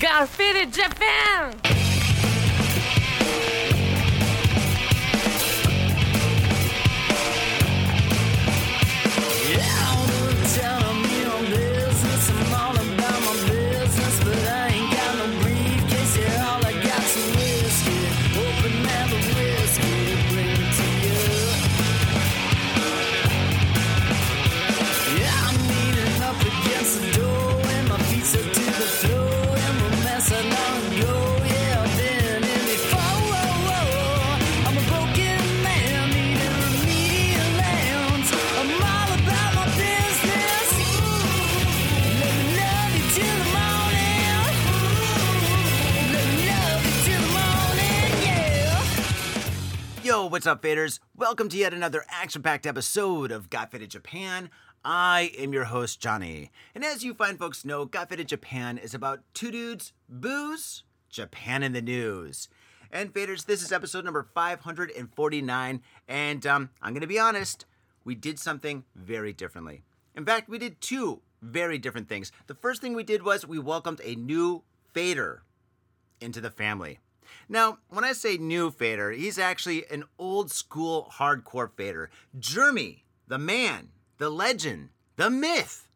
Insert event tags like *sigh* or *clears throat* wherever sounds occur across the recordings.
Faded Japan! What's up, faders? Welcome to yet another action packed episode of Got Faded Japan. I am your host, Johnny. And as you fine folks know, Got Faded Japan is about two dudes, booze, Japan in the news. And faders, this is episode number 549. And um, I'm going to be honest, we did something very differently. In fact, we did two very different things. The first thing we did was we welcomed a new fader into the family. Now, when I say new fader, he's actually an old school hardcore fader. Jeremy, the man, the legend, the myth,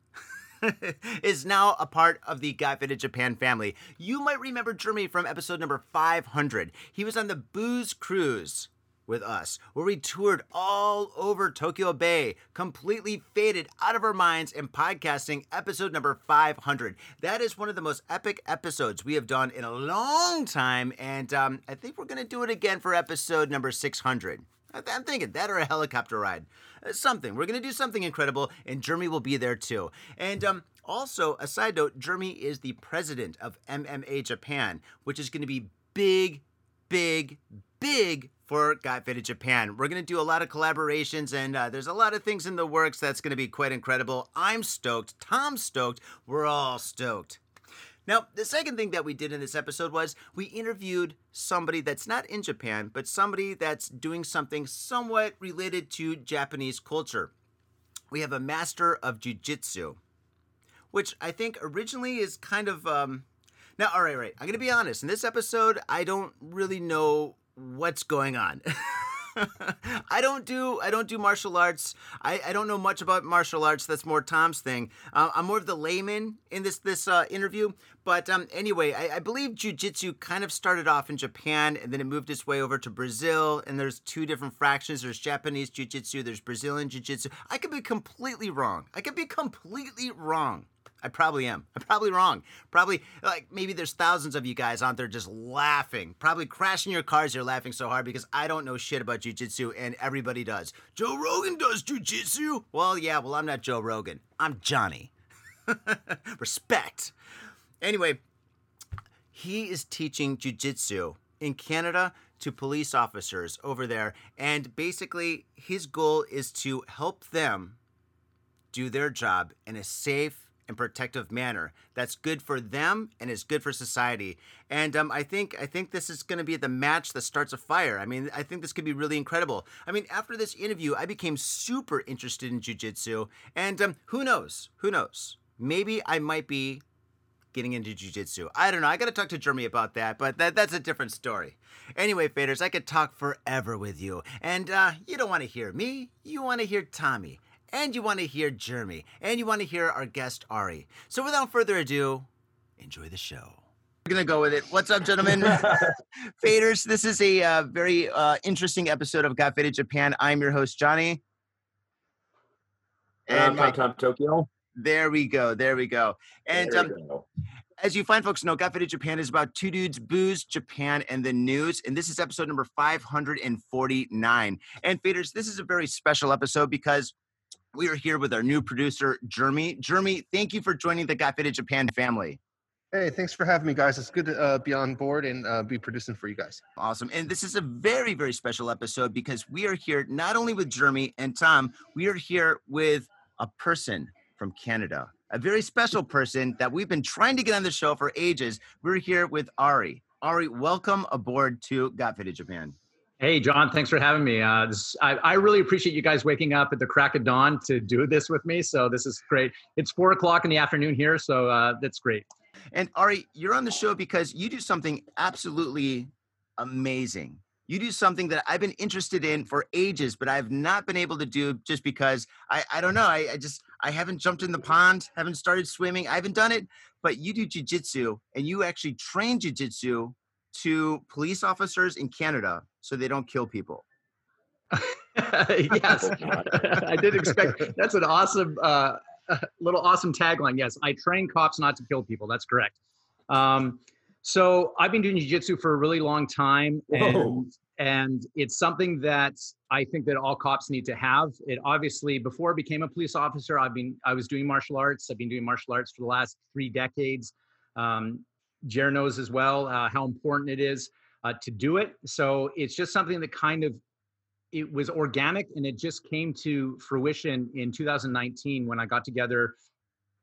*laughs* is now a part of the Got Faded Japan family. You might remember Jeremy from episode number 500. He was on the Booze Cruise with us, where we toured all over Tokyo Bay, completely faded out of our minds and podcasting episode number 500. That is one of the most epic episodes we have done in a long time, and um, I think we're going to do it again for episode number 600. I- I'm thinking that or a helicopter ride. Uh, Something. We're going to do something incredible, and Jeremy will be there too. And um, also, a side note Jeremy is the president of MMA Japan, which is going to be big, big, big for Got Faded Japan. We're going to do a lot of collaborations, and uh, there's a lot of things in the works that's going to be quite incredible. I'm stoked. Tom's stoked. We're all stoked. Now, the second thing that we did in this episode was we interviewed somebody that's not in Japan, but somebody that's doing something somewhat related to Japanese culture. We have a master of jujitsu, which I think originally is kind of. Um, now, all right, right. I'm going to be honest. In this episode, I don't really know what's going on. *laughs* I don't do I don't do martial arts. I, I don't know much about martial arts. That's more Tom's thing. Uh, I'm more of the layman in this this uh, interview. But um, anyway, I, I believe jujitsu kind of started off in Japan and then it moved its way over to Brazil. And there's two different fractions. There's Japanese jujitsu. There's Brazilian jujitsu. I could be completely wrong. I could be completely wrong. I probably am. I'm probably wrong. Probably like maybe there's thousands of you guys out there just laughing, probably crashing your cars. You're laughing so hard because I don't know shit about jujitsu and everybody does. Joe Rogan does jujitsu. Well, yeah. Well, I'm not Joe Rogan. I'm Johnny. *laughs* Respect. Anyway, he is teaching jujitsu in Canada to police officers over there, and basically his goal is to help them do their job in a safe and protective manner. That's good for them and is good for society. And um, I think I think this is going to be the match that starts a fire. I mean, I think this could be really incredible. I mean, after this interview, I became super interested in jujitsu, and um, who knows? Who knows? Maybe I might be getting into jujitsu. I don't know. I got to talk to Jeremy about that, but that, that's a different story. Anyway, faders, I could talk forever with you. And uh, you don't want to hear me, you want to hear Tommy. And you want to hear Jeremy. And you want to hear our guest, Ari. So without further ado, enjoy the show. We're going to go with it. What's up, gentlemen? *laughs* Faders, this is a uh, very uh, interesting episode of Got Faded Japan. I'm your host, Johnny. And I'm my- Tom Tokyo. there we go. There we go. And There um, go. as you find folks know, Got Faded Japan is about two dudes, booze, Japan, and the news. And this is episode number 549. And faders, this is a very special episode because we are here with our new producer, Jeremy. Jeremy, thank you for joining the Got Faded Japan family. Hey, thanks for having me, guys. It's good to uh, be on board and uh, be producing for you guys. Awesome. And this is a very, very special episode because we are here not only with Jeremy and Tom, we are here with a person from Canada, a very special person that we've been trying to get on the show for ages. We're here with Ari. Ari, welcome aboard to Got Faded Japan. Hey, John, thanks for having me. Uh, this, I, I really appreciate you guys waking up at the crack of dawn to do this with me. So this is great. It's four o'clock in the afternoon here, so uh, that's great. And Ari, you're on the show because you do something absolutely amazing. You do something that I've been interested in for ages, but I've not been able to do just because I, I don't know. I, I just I haven't jumped in the pond, haven't started swimming, I haven't done it. But you do jujitsu and you actually train jujitsu to police officers in Canada so they don't kill people. *laughs* yes, *laughs* I did expect. That's an awesome, uh, *laughs* little awesome tagline. Yes, I train cops not to kill people. That's correct. Um, so I've been doing jiu-jitsu for a really long time, and and it's something that I think that all cops need to have. It obviously before I became a police officer, I've been I was doing martial arts. I've been doing martial arts for the last three decades. Um, Jer knows as well uh, how important it is uh, to do it. So it's just something that kind of it was organic and it just came to fruition in 2019 when I got together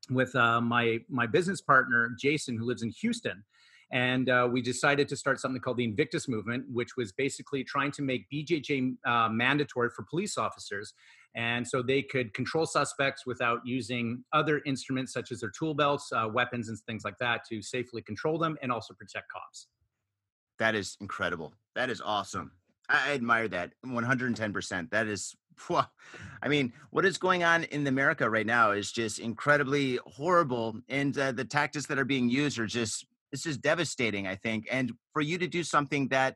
with uh, my my business partner Jason, who lives in Houston, and uh, we decided to start something called the Invictus Movement, which was basically trying to make BJJ uh, mandatory for police officers, and so they could control suspects without using other instruments such as their tool belts, uh, weapons, and things like that to safely control them and also protect cops. That is incredible. That is awesome. I admire that 110%. That is, *laughs* I mean, what is going on in America right now is just incredibly horrible. And uh, the tactics that are being used are just, it's just devastating, I think. And for you to do something that,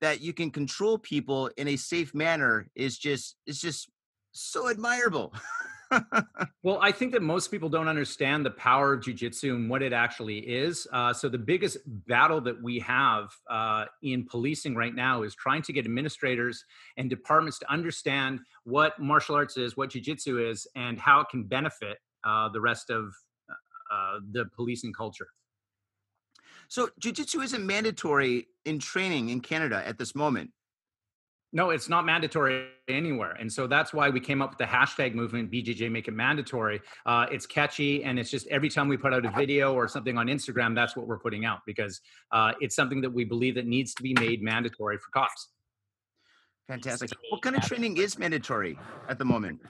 that you can control people in a safe manner is just, it's just so admirable. *laughs* well, I think that most people don't understand the power of jujitsu and what it actually is. Uh, so the biggest battle that we have uh, in policing right now is trying to get administrators and departments to understand what martial arts is, what jujitsu is, and how it can benefit uh, the rest of uh, the policing culture. So jujitsu isn't mandatory in training in Canada at this moment. No, it's not mandatory anywhere. And so that's why we came up with the hashtag movement, BJJ Make It Mandatory. Uh, it's catchy. And it's just every time we put out a video or something on Instagram, that's what we're putting out because uh, it's something that we believe that needs to be made mandatory for cops. Fantastic. What kind of training is mandatory at the moment?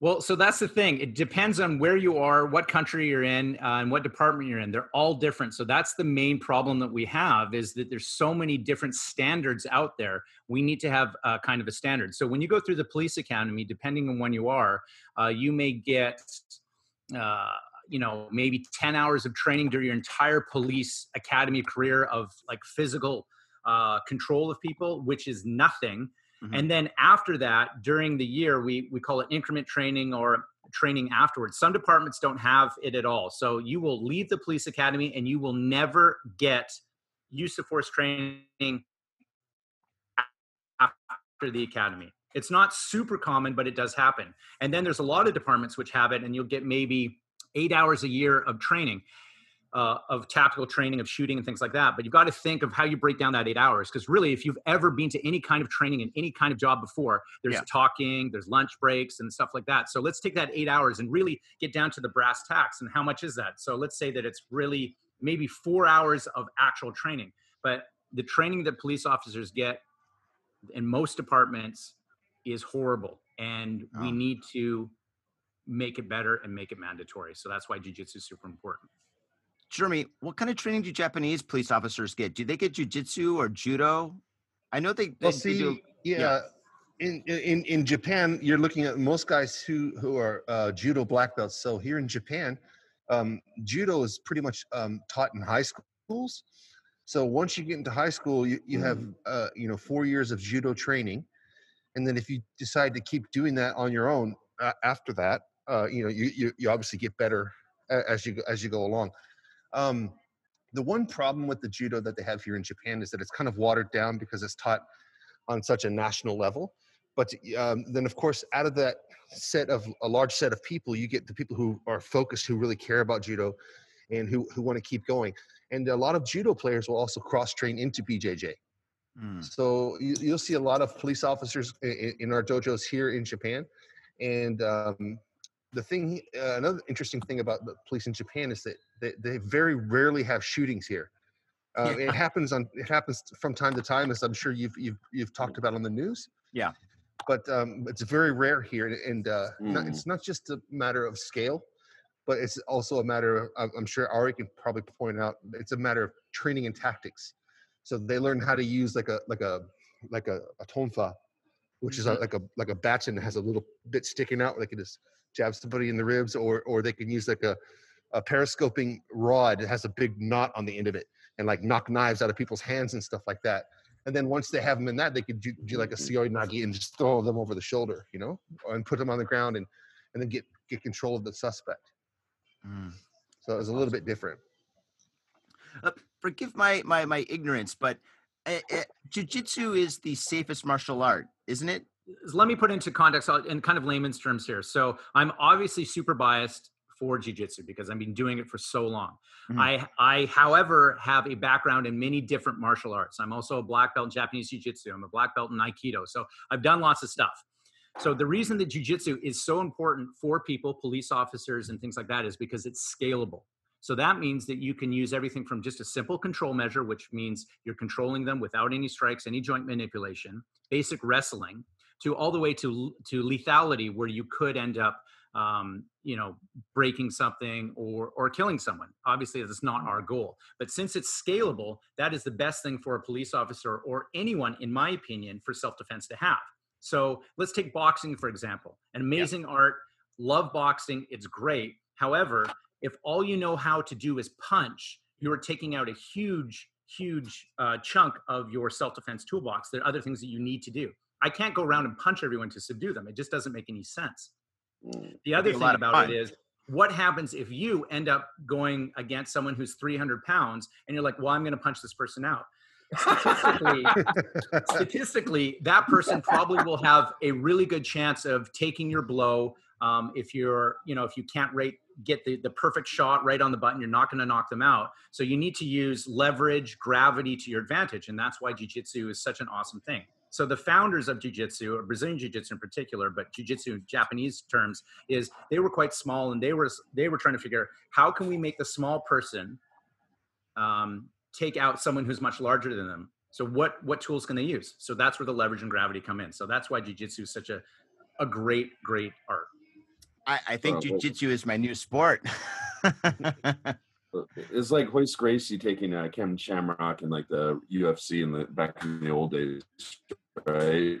Well, so that's the thing. It depends on where you are, what country you're in, uh, and what department you're in. They're all different. So that's the main problem that we have is that there's so many different standards out there. We need to have uh, kind of a standard. So when you go through the police academy, depending on when you are, uh, you may get, uh, you know, maybe 10 hours of training during your entire police academy career of like physical uh, control of people, which is nothing Mm-hmm. And then after that, during the year, we we call it increment training or training afterwards. Some departments don't have it at all. So you will leave the police academy and you will never get use of force training after the academy. It's not super common, but it does happen. And then there's a lot of departments which have it, and you'll get maybe eight hours a year of training uh, of tactical training of shooting and things like that but you've got to think of how you break down that eight hours because really if you've ever been to any kind of training in any kind of job before there's yeah. talking there's lunch breaks and stuff like that so let's take that eight hours and really get down to the brass tacks and how much is that so let's say that it's really maybe four hours of actual training but the training that police officers get in most departments is horrible and oh. we need to make it better and make it mandatory so that's why jiu-jitsu is super important Jeremy, what kind of training do Japanese police officers get? Do they get jujitsu or judo? I know they. they well, see, they yeah, yeah. In, in in Japan, you're looking at most guys who who are uh, judo black belts. So here in Japan, um, judo is pretty much um, taught in high schools. So once you get into high school, you, you have mm. uh, you know four years of judo training, and then if you decide to keep doing that on your own uh, after that, uh, you know you, you you obviously get better as you as you go along. Um, the one problem with the judo that they have here in Japan is that it's kind of watered down because it's taught on such a national level. But um, then, of course, out of that set of a large set of people, you get the people who are focused, who really care about judo, and who who want to keep going. And a lot of judo players will also cross train into BJJ. Mm. So you, will see a lot of police officers in, in, our dojos here in Japan, and um, the thing, uh, another interesting thing about the police in Japan is that they, they very rarely have shootings here. Uh, yeah. It *laughs* happens on it happens from time to time, as I'm sure you've you've you've talked about on the news. Yeah, but um, it's very rare here, and uh, mm. not, it's not just a matter of scale, but it's also a matter of I'm- sure ari can probably point out it's a matter of training and tactics so they learn how to use like a like a like a, a tonfa which is a, like a like a baton that has a little bit sticking out like it just jab somebody in the ribs or or they can use like a a periscoping rod that has a big knot on the end of it and like knock knives out of people's hands and stuff like that. And then once they have them in that they could do, do like a seoi nage and just throw them over the shoulder you know and put them on the ground and and then get get control of the suspect. Mm. so it was a little bit different. Uh, forgive my my my ignorance, but uh, uh, jujitsu is the safest martial art, isn't it? Let me put into context in kind of layman's terms here. So I'm obviously super biased for jujitsu because I've been doing it for so long. Mhm. I, I, however, have a background in many different martial arts. I'm also a black belt in Japanese jiu-jitsu. I'm a black belt in Aikido. So I've done lots of stuff. So the reason that jujitsu is so important for people, police officers, and things like that is because it's scalable. So that means that you can use everything from just a simple control measure, which means you're controlling them without any strikes, any joint manipulation, basic wrestling, to all the way to to lethality, where you could end up, um, you know, breaking something or or killing someone. Obviously, that's not our goal. But since it's scalable, that is the best thing for a police officer or anyone, in my opinion, for self defense to have. So let's take boxing for example. An amazing art. Love boxing. It's great. However, if all you know how to do is punch, you're taking out a huge, huge uh, chunk of your self defense toolbox. There are other things that you need to do. I can't go around and punch everyone to subdue them. It just doesn't make any sense. The other thing about it is what happens if you end up going against someone who's 300 pounds and you're like, well, I'm going to punch this person out. Statistically, *laughs* statistically, that person probably will have a really good chance of taking your blow. Um, if you're, you know, if you can't rate, get the, the perfect shot right on the button, you're not going to knock them out. So you need to use leverage, gravity to your advantage. And that's why jujitsu is such an awesome thing. So the founders of jiu-jitsu, or Brazilian jiu-jitsu in particular, but jiu-jitsu in Japanese terms, is they were quite small and they were they were trying to figure how can we make the small person um, take out someone who's much larger than them. So what what tools can they use? So that's where the leverage and gravity come in. So that's why jiu-jitsu is such a a great great art. I, I think Well, well- jujitsu is my new sport. *laughs* It's like Royce Gracie taking uh, Ken Shamrock in like the UFC in the back in the old days, right?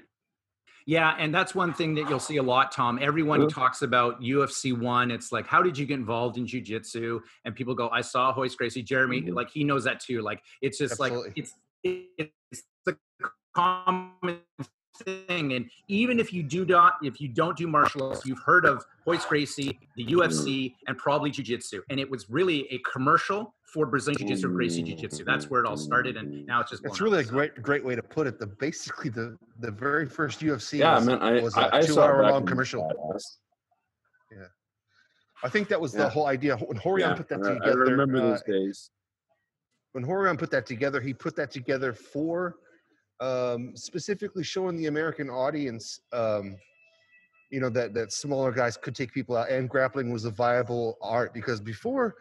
Yeah, and that's one thing that you'll see a lot, Tom. Everyone talks about UFC one. It's like, how did you get involved in jujitsu? And people go, I saw Royce Gracie. Jeremy, Mhm. like he knows that too. Like it's just Absolutely. like it's it's the common thing. And even if you do not, if you don't do martial arts, you've heard of Royce Gracie, the UFC, and probably jujitsu. And it was really a commercial for Brazilian jiu-jitsu, Gracie jiu-jitsu. That's where it all started, and now it's just. It's blown really a up. great great way to put it. The basically the the very first UFC Yeah, was, man. I was a I, I two saw hour long commercial. badass. I think that was the whole idea when Rorion Yeah, put that together. I remember uh, those days. when Rorion put that together, he put that together for um, specifically showing the American audience, um, you know, that that smaller guys could take people out, and grappling was a viable art. Because before,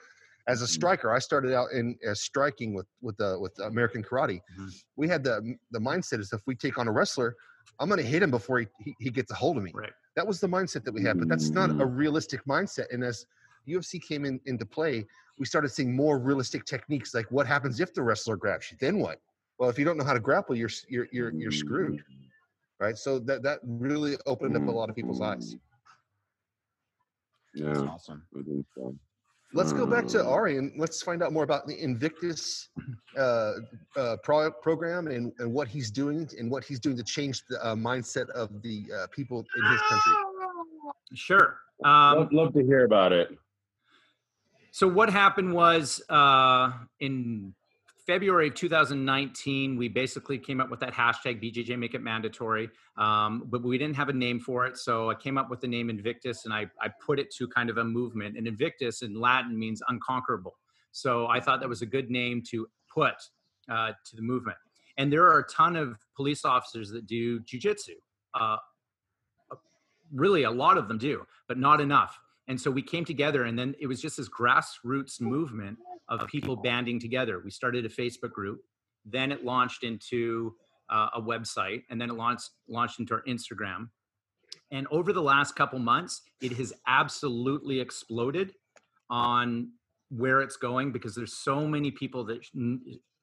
as a Mhm. striker, I started out in uh, striking with with the with American karate. Mhm. We had the the mindset is if we take on a wrestler, I'm going to hit him before he, he he gets a hold of me. Right. That was the mindset that we had, but that's not a Mhm. realistic mindset. And as UFC came in into play, we started seeing more realistic techniques. Like, what happens if the wrestler grabs you? Then what? Well, if you don't know how to grapple, you're you're you're, you're screwed, right? So that that really opened up a lot of people's eyes. Yeah, That's awesome. So. Let's go back to Uh, Ari and let's find out more about the Invictus uh, uh, pro- program and, and what he's doing and what he's doing to change the uh, mindset of the uh, people in his country. *laughs* Sure. Um, love, love to hear about it. So what happened was uh, in February of 2019, we basically came up with that hashtag BJJ Make It Mandatory, um, but we didn't have a name for it. So I came up with the name Invictus, and I, I put it to kind of a movement. And Invictus in Latin means unconquerable. So I thought that was a good name to put uh, to the movement. And there are a ton of police officers that do jujitsu. Uh, really, a lot of them do, but not enough. And so we came together, and then it was just this grassroots movement of people banding together. We started a Facebook group, then it launched into uh, a website, and then it launched launched into our Instagram. And over the last couple months, it has absolutely exploded. on where it's going because there's so many people that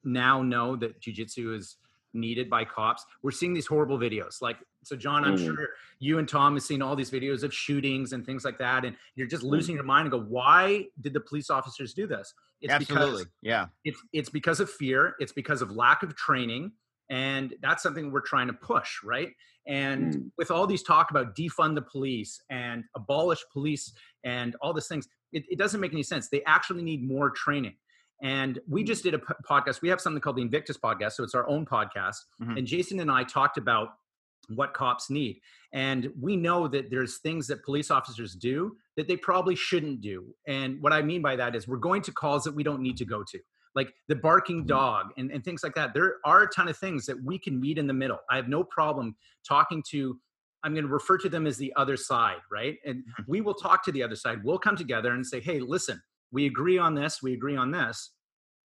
now know that jujitsu is needed by cops. We're seeing these horrible videos. Like, so John, I'm Mhm. sure you and Tom have seen all these videos of shootings and things like that, and you're just Mm. losing your mind and go, why did the police officers do this? It's Absolutely. because Yeah. it's it's because of fear it's because of lack of training and that's something we're trying to push right and Mm. with all these talk about defund the police and abolish police and all these things it, it doesn't make any sense they actually need more training and we just did a podcast. We have something called the invictus podcast so it's our own podcast. Mhm. and jason and i talked about what cops need. And we know that there's things that police officers do that they probably shouldn't do. And what i mean by that is we're going to calls that we don't need to go to like the barking dog and, and things like that. There are a ton of things that we can meet in the middle. I have no problem talking to i'm going to refer to them as the other side right? And Mhm. we will talk to the other side. We'll come together and say hey listen we agree on this we agree on this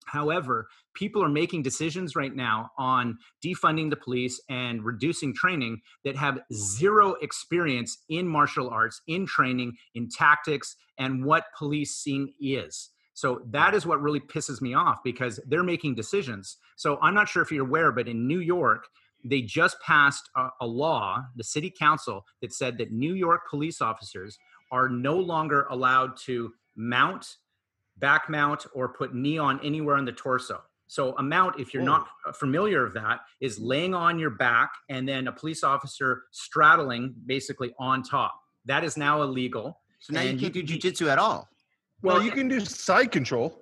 however people are making decisions right now on defunding the police and reducing training that have zero experience in martial arts in training in tactics and what policing is so that is what really pisses me off because they're making decisions. So I'm not sure if you're aware, but in New York, they just passed a, a law, the city council, that said that New York police officers are no longer allowed to mount, back mount, or put knee on anywhere on the torso. So a mount, if you're not familiar of that, is laying on your back and then a police officer straddling basically on top. That is now illegal. So now you can't do you- jujitsu at all. well, you can do side control.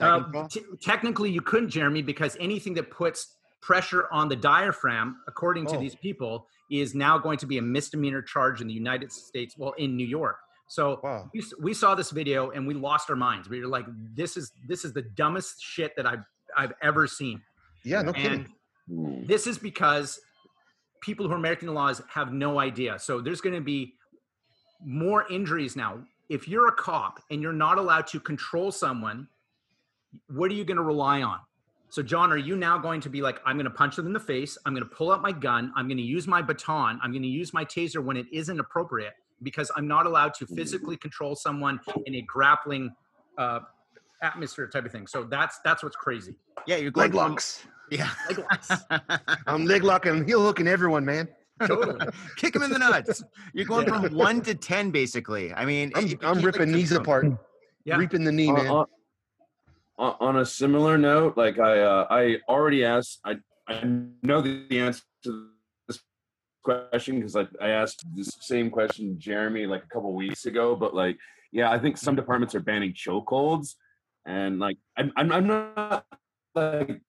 Uh, Second ball? t- technically, you couldn't, Jeremy, because anything that puts pressure on the diaphragm, according to Oh. these people, is now going to be a misdemeanor charge in the United States, well, in New York. So Wow. we, we saw this video and we lost our minds. We were like, "This is this is the dumbest shit that I've I've ever seen." Yeah, no And kidding. This is because people who are making the laws have no idea. So there's going to be more injuries now. If you're a cop and you're not allowed to control someone, what are you going to rely on? So, John, are you now going to be like, I'm going to punch them in the face. I'm going to pull out my gun. I'm going to use my baton. I'm going to use my taser when it isn't appropriate because I'm not allowed to physically control someone in a grappling uh, atmosphere type of thing. So that's that's what's crazy. Yeah, you're going Leg from- locks. Yeah. *laughs* Leg locks. *laughs* I'm leg locking, heel hooking everyone, man. Totally. *laughs* Kick him in the nuts. You're going from one to ten, basically. I mean, I'm, if you I'm can't, ripping knees touch them- apart, Yeah. reaping the knee, On- man. on, on- on a similar note, like I, uh, I already asked. I, I know the, the answer to this question because I, I asked this same question Jeremy like a couple weeks ago. But like, yeah, I think some departments are banning chokeholds, and like, I'm, I'm, I'm not like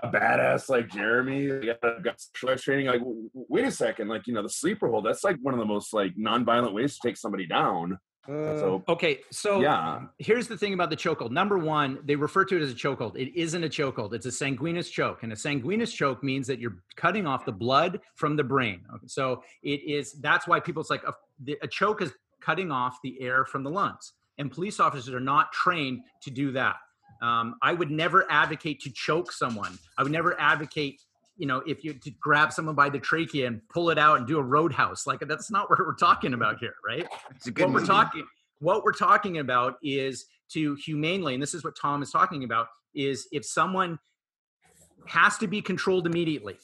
a badass like Jeremy. Like, I've got specialized training. Like, wait a second, like you know, the sleeper hold. That's like one of the most like non-violent ways to take somebody down. Uh, So Okay, so yeah. here's the thing about the chokehold. Number one, they refer to it as a chokehold. It isn't a chokehold. It's a sanguineous choke, and a sanguineous choke means that you're cutting off the blood from the brain. Okay, so it is. That's why people. It's like a, a choke is cutting off the air from the lungs, and police officers are not trained to do that. Um, I would never advocate to choke someone. I would never advocate. You know, if you to grab someone by the trachea and pull it out and do a roadhouse, like that's not what we're talking about here, right? It's a good what we're talking what we're talking about is to humanely and this is what tom is talking about is if someone has to be controlled immediately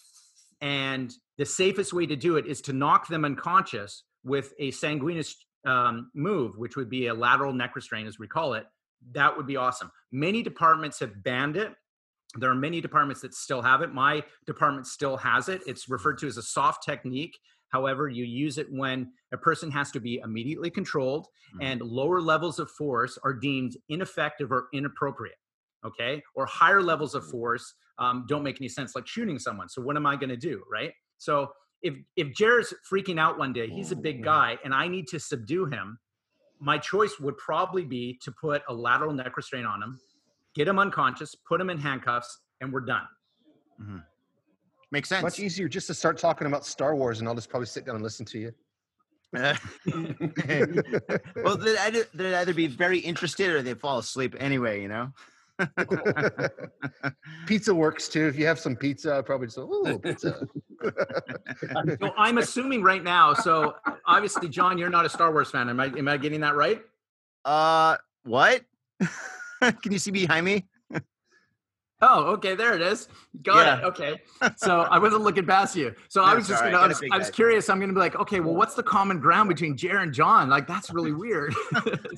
and the safest way to do it is to knock them unconscious with a sanguineous um, move which would be a lateral neck restraint as we call it that would be awesome many departments have banned it there are many departments that still have it. My department still has it. It's referred to as a soft technique. However you use it when a person has to be immediately controlled Mhm. and lower levels of force are deemed ineffective or inappropriate okay? Or higher levels of force um, don't make any sense like shooting someone. So what am i going to do right? So if if jared's freaking out one day he's a big guy and i need to subdue him my choice would probably be to put a lateral neck restraint on him get him unconscious put him in handcuffs and we're done Makes sense. much easier just to start talking about Star Wars, and I'll just probably sit down and listen to you. *laughs* well, they'd either, they'd either be very interested or they'd fall asleep anyway. You know. *laughs* pizza works too. If you have some pizza, I'd probably just oh pizza. *laughs* so i'm assuming right now so obviously john you're not a star wars fan am i am i getting that right Uh, What? *laughs* Can you see behind me? Oh, okay, there it is. Got it. Okay. So I wasn't looking past you. So I was just sorry, I gonna, I was, big I was curious. I'm gonna be like, okay, well, what's the common ground between Jer and John? Like, that's really *laughs* weird.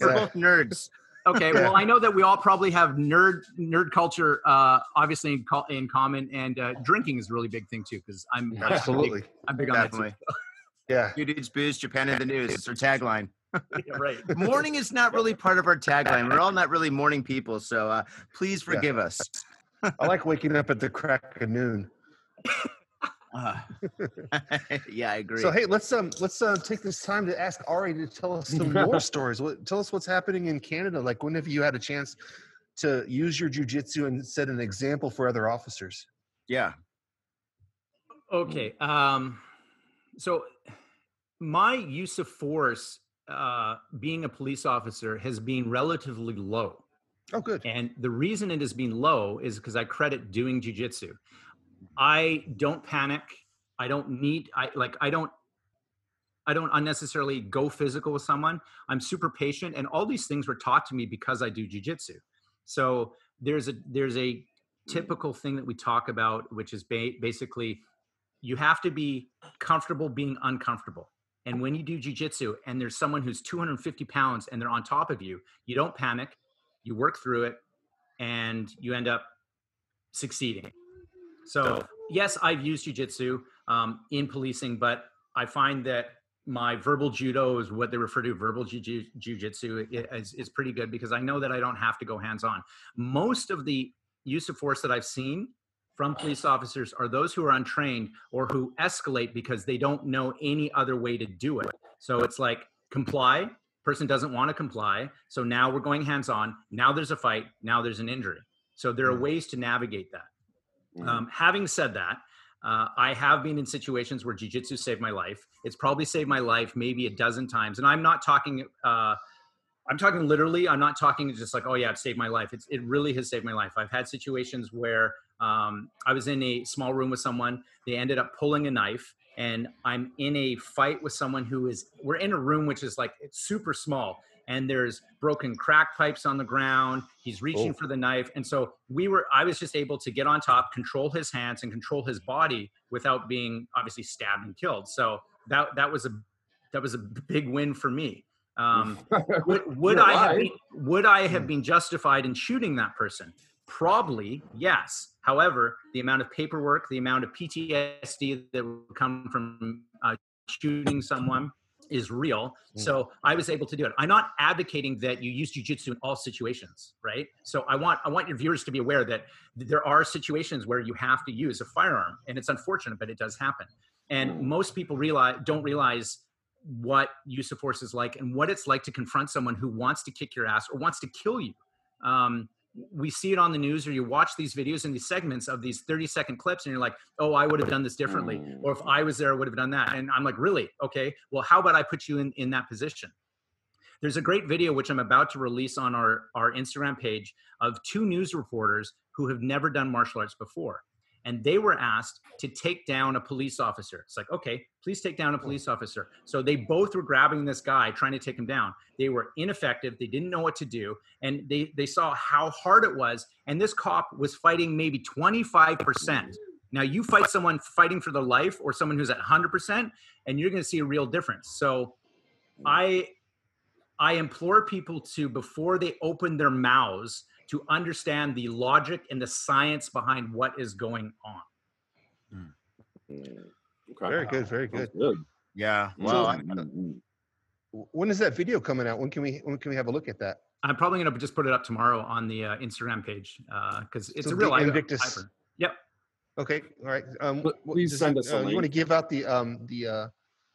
We're both nerds. okay. Well, I know that we all probably have nerd nerd culture, uh, obviously in, co- in common, and uh, drinking is a really big thing too. Because I'm I'm big- Absolutely. I'm big on that Definitely. Yeah. Two dudes booze, Japan in the news. It's our tagline. Too. Yeah, right. *laughs* Morning is not really part of our tagline. We're all not really morning people, so uh, please Yeah. forgive us. I like waking up at the crack of noon. Uh, *laughs* yeah, I agree. So hey, let's um let's uh, take this time to ask Ari to tell us some *laughs* more stories. What, tell us what's happening in Canada. Like when have you had a chance to use your jujitsu and set an example for other officers? yeah. Okay. Um, so my use of force, uh, being a police officer, has been relatively low. Oh, good. And the reason it has been low is because I credit doing jujitsu. I don't panic. I don't need. I like. I don't. I don't unnecessarily go physical with someone. I'm super patient, and all these things were taught to me because I do jujitsu. So there's a there's a typical thing that we talk about, which is ba- basically you have to be comfortable being uncomfortable. And when you do jujitsu, and there's someone who's 250 pounds and they're on top of you, you don't panic you work through it and you end up succeeding. So yes i've used jiu-jitsu um, in policing but i find that my verbal judo is what they refer to verbal jiu- jiu-jitsu is, is pretty good because i know that i don't have to go hands-on. Most of the use of force that i've seen from police officers are those who are untrained or who escalate because they don't know any other way to do it. So it's like comply person doesn't want to comply so now we're going hands on now there's a fight now there's an injury. So there are ways to navigate that. Um, having said that uh, i have been in situations where jiu-jitsu saved my life. It's probably saved my life maybe a dozen times and i'm not talking uh, i'm talking literally i'm not talking just like oh yeah it saved my life. It's, it really has saved my life. I've had situations where um, i was in a small room with someone. They ended up pulling a knife and I'm in a fight with someone who is we're in a room which is like it's super small and there's broken crack pipes on the ground. He's reaching Oh. for the knife and so we were I was just able to get on top control his hands and control his body without being obviously stabbed and killed. So that that was a that was a big win for me. *laughs* Um, would, would I have been, would I have been justified in shooting that person? Probably yes. However, the amount of paperwork, the amount of PTSD that would come from uh, shooting someone is real. Mm. So I was able to do it. I'm not advocating that you use jujitsu in all situations, right? So I want I want your viewers to be aware that there are situations where you have to use a firearm, and it's unfortunate, but it does happen. And Mm. most people realize don't realize what use of force is like and what it's like to confront someone who wants to kick your ass or wants to kill you. Um, we see it on the news or you watch these videos and these segments of these 30 second clips and you're like, oh, I would have done this differently. Mm. Or if I was there, I would have done that. And I'm like, really? Okay. Well, how about I put you in, in that position? There's a great video which I'm about to release on our, our Instagram page of two news reporters who have never done martial arts before. And they were asked to take down a police officer. It's like, okay, please take down a police officer. So they both were grabbing this guy, trying to take him down. They were ineffective. They didn't know what to do. And they, they saw how hard it was. And this cop was fighting maybe 25%. Now you fight someone fighting for their life or someone who's at 100%, and you're going to see a real difference. So I I implore people to before they open their mouths to understand the logic and the science behind what is going on. Okay. Very good, very good. good. Yeah. Mm, Well, I- mm, mm. When is that video coming out? When can we when can we have a look at that? I'm probably going to just put it up tomorrow on the uh, Instagram page because it's So a real Invictus- hyper. Yep. Okay, all right. Um, please send us uh, You want to give out the um the uh,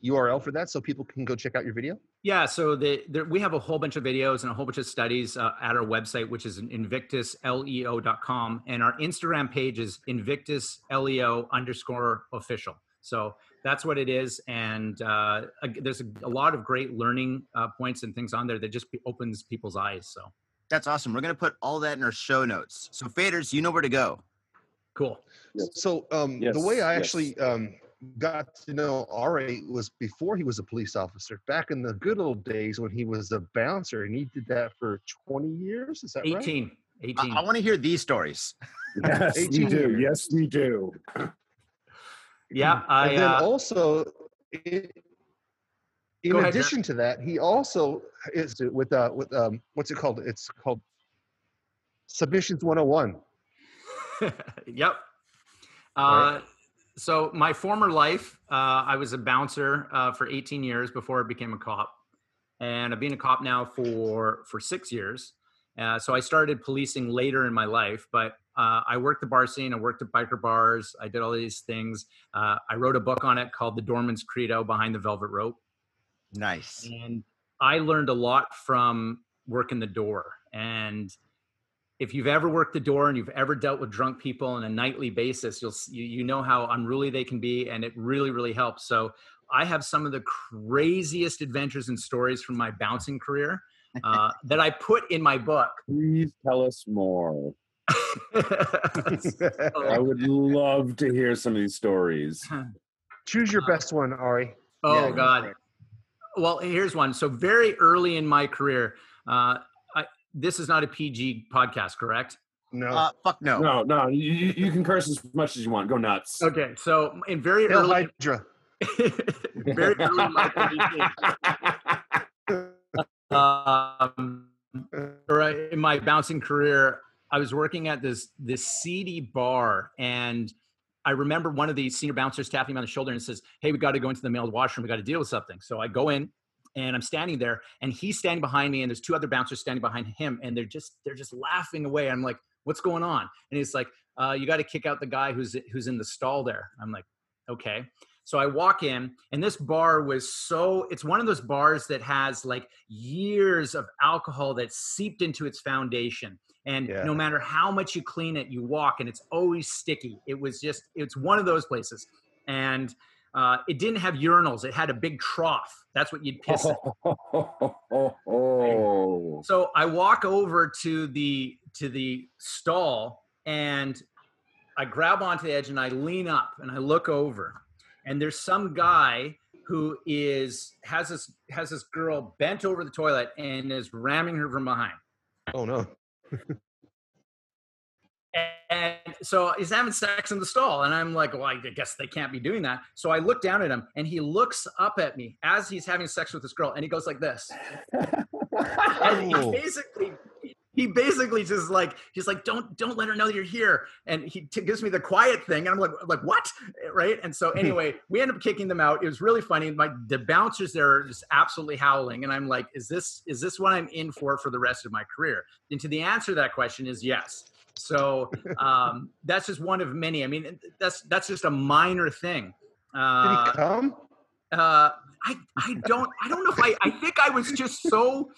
URL for that so people can go check out your video? Yeah, so the, there, we have a whole bunch of videos and a whole bunch of studies uh, at our website, which is invictusleo.com. And our Instagram page is invictusleo underscore official. So that's what it is. And uh, ag- there's a, a lot of great learning uh, points and things on there that just pe- opens people's eyes. So that's awesome. We're gonna put all that in our show notes. So faders, you know where to go. cool. Yes. So um, the way I yes. actually um, got to know Ari was before he was a police officer, back in the good old days when he was a bouncer, and he did that for 20 years. Is that right? 18. 18. I, want to hear these stories. *laughs* Yes, we 18 do. years. Yes, we do. yeah, I and then uh, also, in, in Go ahead, addition to that, he also is with uh with um what's it called? It's called Submissions 101. *laughs* yep. Uh, Right. So my former life, uh, I was a bouncer uh, for 18 years before I became a cop, and I've been a cop now for for six years. Uh, so I started policing later in my life, but uh, I worked the bar scene. I worked at biker bars. I did all these things. Uh, I wrote a book on it called "The Doorman's Credo: Behind the Velvet Rope." Nice. and I learned a lot from working the door. And if you've ever worked the door and you've ever dealt with drunk people on a nightly basis, you'll you, you know how unruly they can be, and it really really helps. So I have some of the craziest adventures and stories from my bouncing career uh, *laughs* that I put in my book. Please tell us more. *laughs* I would love to hear some of these stories. *laughs* Choose your best one, Ari. oh Yeah, God. it. Well, here's one. So very early in my career, uh, I, this is not a PG podcast, correct? No. Uh, fuck no. No, no, you, you you can curse as much as you want. Go nuts. Okay, so in very Hail early, Hydra. *laughs* very early in my *laughs* um, right in my bouncing career, I was working at this this seedy bar, and I remember one of the senior bouncers tapping me on the shoulder and says, "Hey, we got to go into the male washroom. We got to deal with something." So I go in, and I'm standing there, and he's standing behind me, and there's two other bouncers standing behind him, and they're just they're just laughing away. I'm like, "What's going on?" And he's like, uh, "You got to kick out the guy who's who's in the stall there." I'm like, "Okay." So I walk in, and this bar was so, it's one of those bars that has like years of alcohol that seeped into its foundation. And Yeah. no matter how much you clean it, you walk and it's always sticky. It was just, it's one of those places. And uh, it didn't have urinals, it had a big trough. That's what you'd piss in. Oh, *laughs* So I walk over to the to the stall and I grab onto the edge and I lean up and I look over and there's some guy who is has this has this girl bent over the toilet and is ramming her from behind. Oh no. *laughs* And so he's having sex in the stall. And I'm like, well, I guess they can't be doing that. So I look down at him and he looks up at me as he's having sex with this girl and he goes like this. *laughs* and he basically he basically just like he's like don't don't let her know you're here. And he t- gives me the quiet thing and i'm like like what? Right? And so hmm. anyway we end up kicking them out. It was really funny. My the bouncers there are just absolutely howling and i'm like is this is this what i'm in for for the rest of my career? And to the answer to that question is yes so um that's just one of many i mean that's that's just a minor thing Did uh, he come? uh I I don't I don't know if I I think I was just so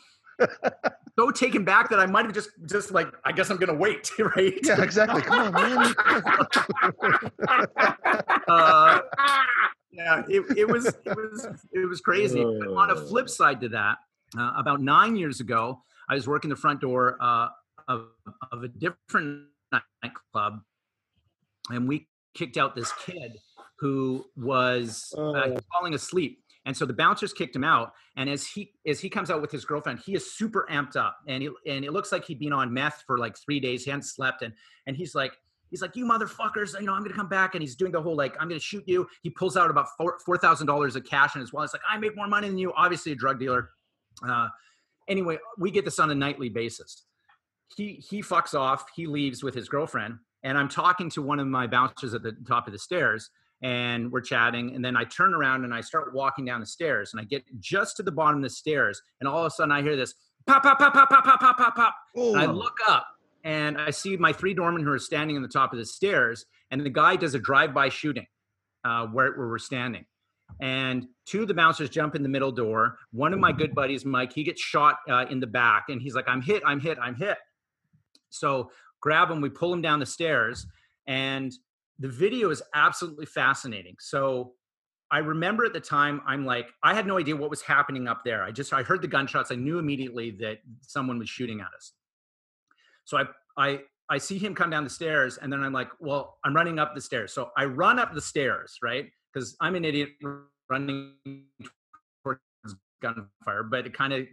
so taken back that I might have just just like I guess I'm gonna wait *laughs* right Yeah, exactly. Come on, man. *laughs* uh, yeah it, it was it was it was crazy but on a flip side to that uh, about nine years ago I was working the front door uh, of of a different nightclub and we kicked out this kid who was uh, he falling asleep and so the bouncers kicked him out and as he as he comes out with his girlfriend he is super amped up and he, and it looks like he'd been on meth for like three days he hadn't slept and and he's like he's like you motherfuckers you know i'm gonna come back and he's doing the whole like i'm gonna shoot you. He pulls out about four four thousand dollars of cash in his wallet it's like i make more money than you obviously a drug dealer. Uh, anyway we get this on a nightly basis he he fucks off he leaves with his girlfriend and i'm talking to one of my bouncers at the top of the stairs and we're chatting and then i turn around and i start walking down the stairs and i get just to the bottom of the stairs and all of a sudden i hear this pop pop pop pop pop pop pop pop pop and I Oh, look up and I see my three doormen who are standing on the top of the stairs, and the guy does a drive-by shooting uh, where, where we're standing. And two of the bouncers jump in the middle door. One of my good buddies, Mike, he gets shot uh, in the back, and he's like, "I'm hit! I'm hit! I'm hit!" So grab him, we pull him down the stairs, and the video is absolutely fascinating. So I remember at the time, I'm like, I had no idea what was happening up there. I just I heard the gunshots. I knew immediately that someone was shooting at us. So I I I see him come down the stairs, and then I'm like, well, I'm running up the stairs. So I run up the stairs, right? because I'm an idiot running towards gunfire, but it kind of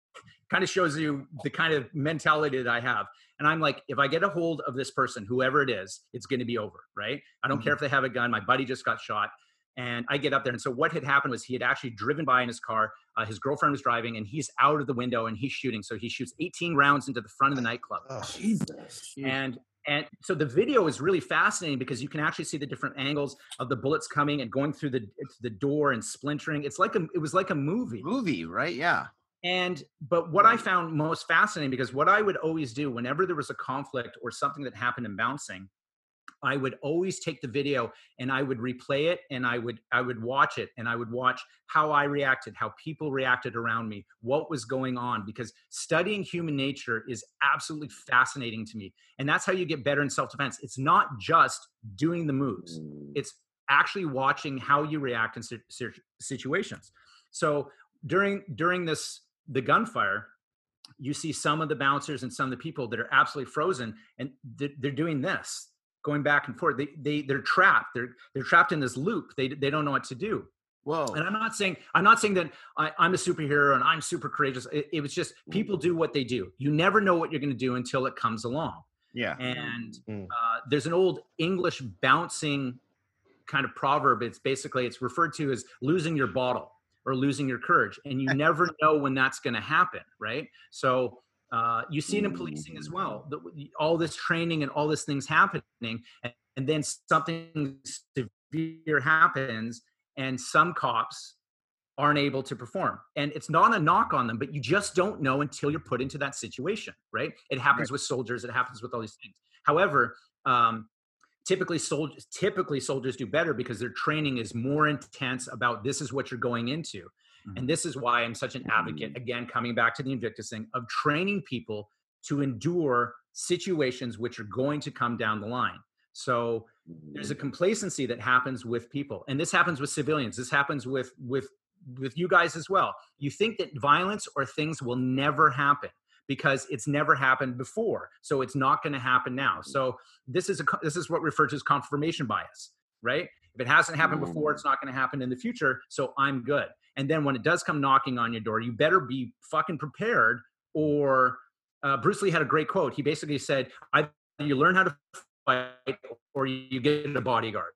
*laughs* kind of shows you the kind of mentality that I have. And I'm like, if I get a hold of this person, whoever it is, it's going to be over, right? I don't care if they have a gun. My buddy just got shot. And I get up there. And so what had happened was he had actually driven by in his car. Uh, his girlfriend was driving and he's out of the window and he's shooting. So he shoots 18 rounds into the front of the nightclub. Oh, Jesus. And and so the video is really fascinating because you can actually see the different angles of the bullets coming and going through the the door and splintering. It's like a it was like a movie. Movie, right? Yeah. And but what I found most fascinating because what I would always do whenever there was a conflict or something that happened in bouncing, I would always take the video and I would replay it and I would I would watch it and I would watch how I reacted, how people reacted around me, what was going on because studying human nature is absolutely fascinating to me. And that's how you get better in self-defense. It's not just doing the moves. Mm. It's actually watching how you react in si- si- situations. So during during this the gunfire, you see some of the bouncers and some of the people that are absolutely frozen and they're, they're doing this going back and forth. They, they they're trapped. They're they're trapped in this loop. They they don't know what to do. Whoa. and i'm not saying i'm not saying that I, i'm a superhero and i'm super courageous. It, it was just people do what they do. You never know what you're going to do until it comes along. Yeah. and Mm. uh, there's an old english bouncing kind of proverb. It's basically it's referred to as losing your bottle or losing your courage and you *laughs* never know when that's going to happen right? So uh, you see it in policing as well the, all this training and all this things happening and, and then something severe happens and some cops aren't able to perform. And it's not a knock on them but you just don't know until you're put into that situation right? It happens with soldiers it happens with all these things. However um, typically soldiers typically soldiers do better because their training is more intense about this is what you're going into. And mm-hmm. this is why i'm such an advocate mm-hmm. again coming back to the invictus thing of training people to endure situations which are going to come down the line. So there's a mm-hmm. complacency that happens with people and this happens with civilians. This happens with with with you guys as well. You think that violence or things will never happen because it's never happened before so it's not going to happen now. So this is a this is what referred to as confirmation bias right? If it hasn't happened before it's not going to happen in the future so i'm good. And then when it does come knocking on your door you better be fucking prepared or uh, bruce lee had a great quote. He basically said either you learn how to fight or you get a bodyguard.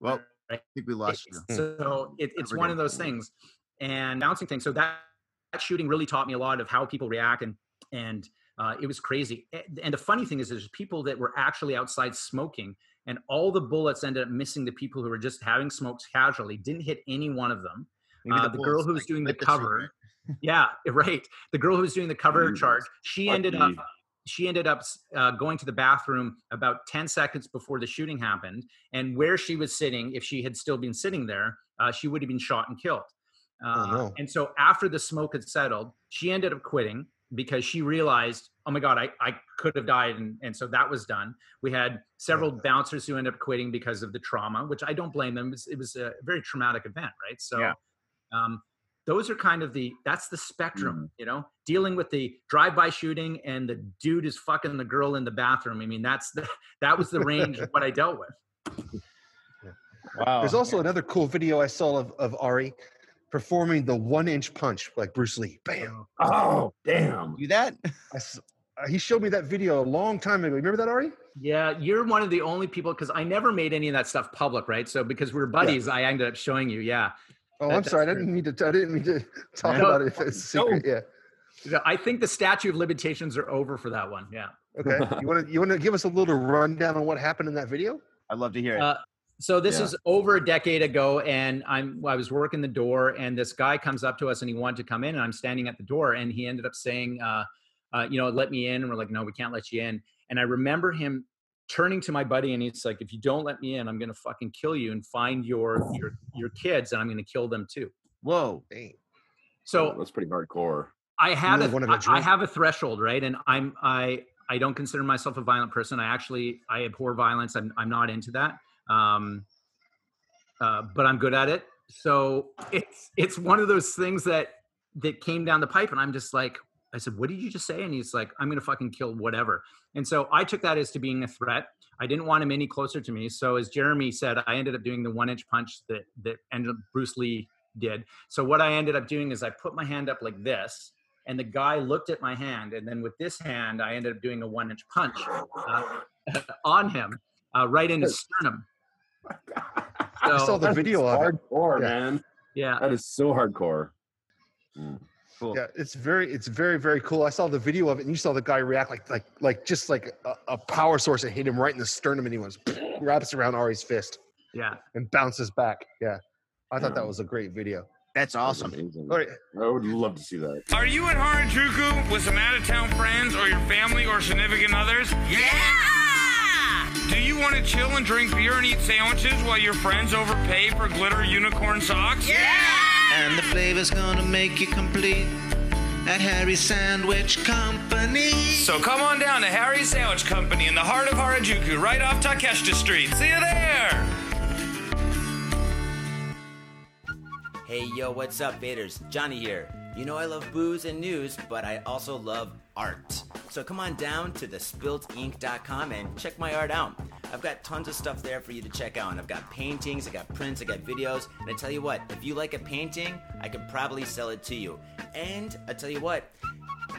Well, I think we lost you. So it, it's one of those things, and bouncing things. So that shooting really taught me a lot of how people react, and and uh, it was crazy. And the funny thing is, there's people that were actually outside smoking, and all the bullets ended up missing the people who were just having smokes casually. Didn't hit any one of them. Maybe Uh, the girl who was like, doing the cover, *laughs* yeah, right. The girl who was doing the cover charge, she ended up she ended up uh, going to the bathroom about 10 seconds before the shooting happened and where she was sitting if she had still been sitting there uh, she would have been shot and killed uh, no. and so after the smoke had settled she ended up quitting because she realized oh my god i, I could have died and, and so that was done. We had several bouncers who ended up quitting because of the trauma which i don't blame them. It was, it was a very traumatic event right? So Yeah. um, those are kind of the that's the spectrum Mm-hmm. you know? Dealing with the drive-by shooting and the dude is fucking the girl in the bathroom. I mean that's the *laughs* that was the range of what i dealt with. Wow. There's also another cool video I saw of, of Ari performing the one inch punch like Bruce Lee. Bam. Oh, damn. You that? uh, he showed me that video a long time ago. Remember that, Ari? yeah you're one of the only people because i never made any of that stuff public right so because we're buddies i ended up showing you yeah Oh, That- I'm sorry. I didn't mean to. I didn't mean to talk No. about it if it's a secret. Yeah. Yeah, i think the statute of limitations are over for that one yeah Okay. You want to you want to give us a little rundown on what happened in that video? I'd love to hear it. Uh, so this Yeah. is over a decade ago, and I'm I was working the door, and this guy comes up to us, and he wanted to come in, and I'm standing at the door, and he ended up saying, uh, uh, "You know, let me in." And we're like, "No, we can't let you in." And I remember him turning to my buddy, and he's like, "If you don't let me in, I'm gonna fucking kill you and find your your your kids, and I'm gonna kill them too." Whoa. Dang. So that's pretty hardcore. I had really a, wanted a I- I drink. have a threshold, right? And I'm I I don't consider myself a violent person. I actually I abhor violence. I'm I'm not into that. Um, uh, but I'm good at it. So it's it's one of those things that that came down the pipe, and I'm just like, I said, "What did you just say?" And he's like, "I'm gonna fucking kill whatever." And so I took that as to being a threat. I didn't want him any closer to me. So as Jeremy said, I ended up doing the one inch punch that that ended up Bruce Lee did. So what I ended up doing is I put my hand up like this, and the guy looked at my hand, and then with this hand, I ended up doing a one inch punch uh, *laughs* on him, uh, right in his sternum. I saw the video of it. hardcore, Yeah. man. yeah, That is so hardcore. Mm. cool. Yeah, it's very, it's very, very cool. I saw the video of it, and you saw the guy react like, like, like just like a, a power source that hit him right in the sternum, and he was *clears throat* wraps around Ari's fist yeah. and bounces back. Yeah, I thought that was a great video. That's That's awesome. amazing. All right, I would love to see that. Are you in Harajuku with some out of town friends or your family or significant others? Yeah! Do you want to chill and drink beer and eat sandwiches while your friends overpay for glitter unicorn socks? Yeah! And the flavor's gonna make you complete at Harry's Sandwich Company. So come on down to Harry's Sandwich Company in the heart of Harajuku, right off Takeshita Street. See you there! Hey, yo, what's up, faders? Johnny here. You know I love booze and news, but I also love art. So come on down to thespiltink.com and check my art out. I've got tons of stuff there for you to check out. And I've got paintings, I've got prints, I got videos, and I tell you what, if you like a painting, I could probably sell it to you. And I tell you what,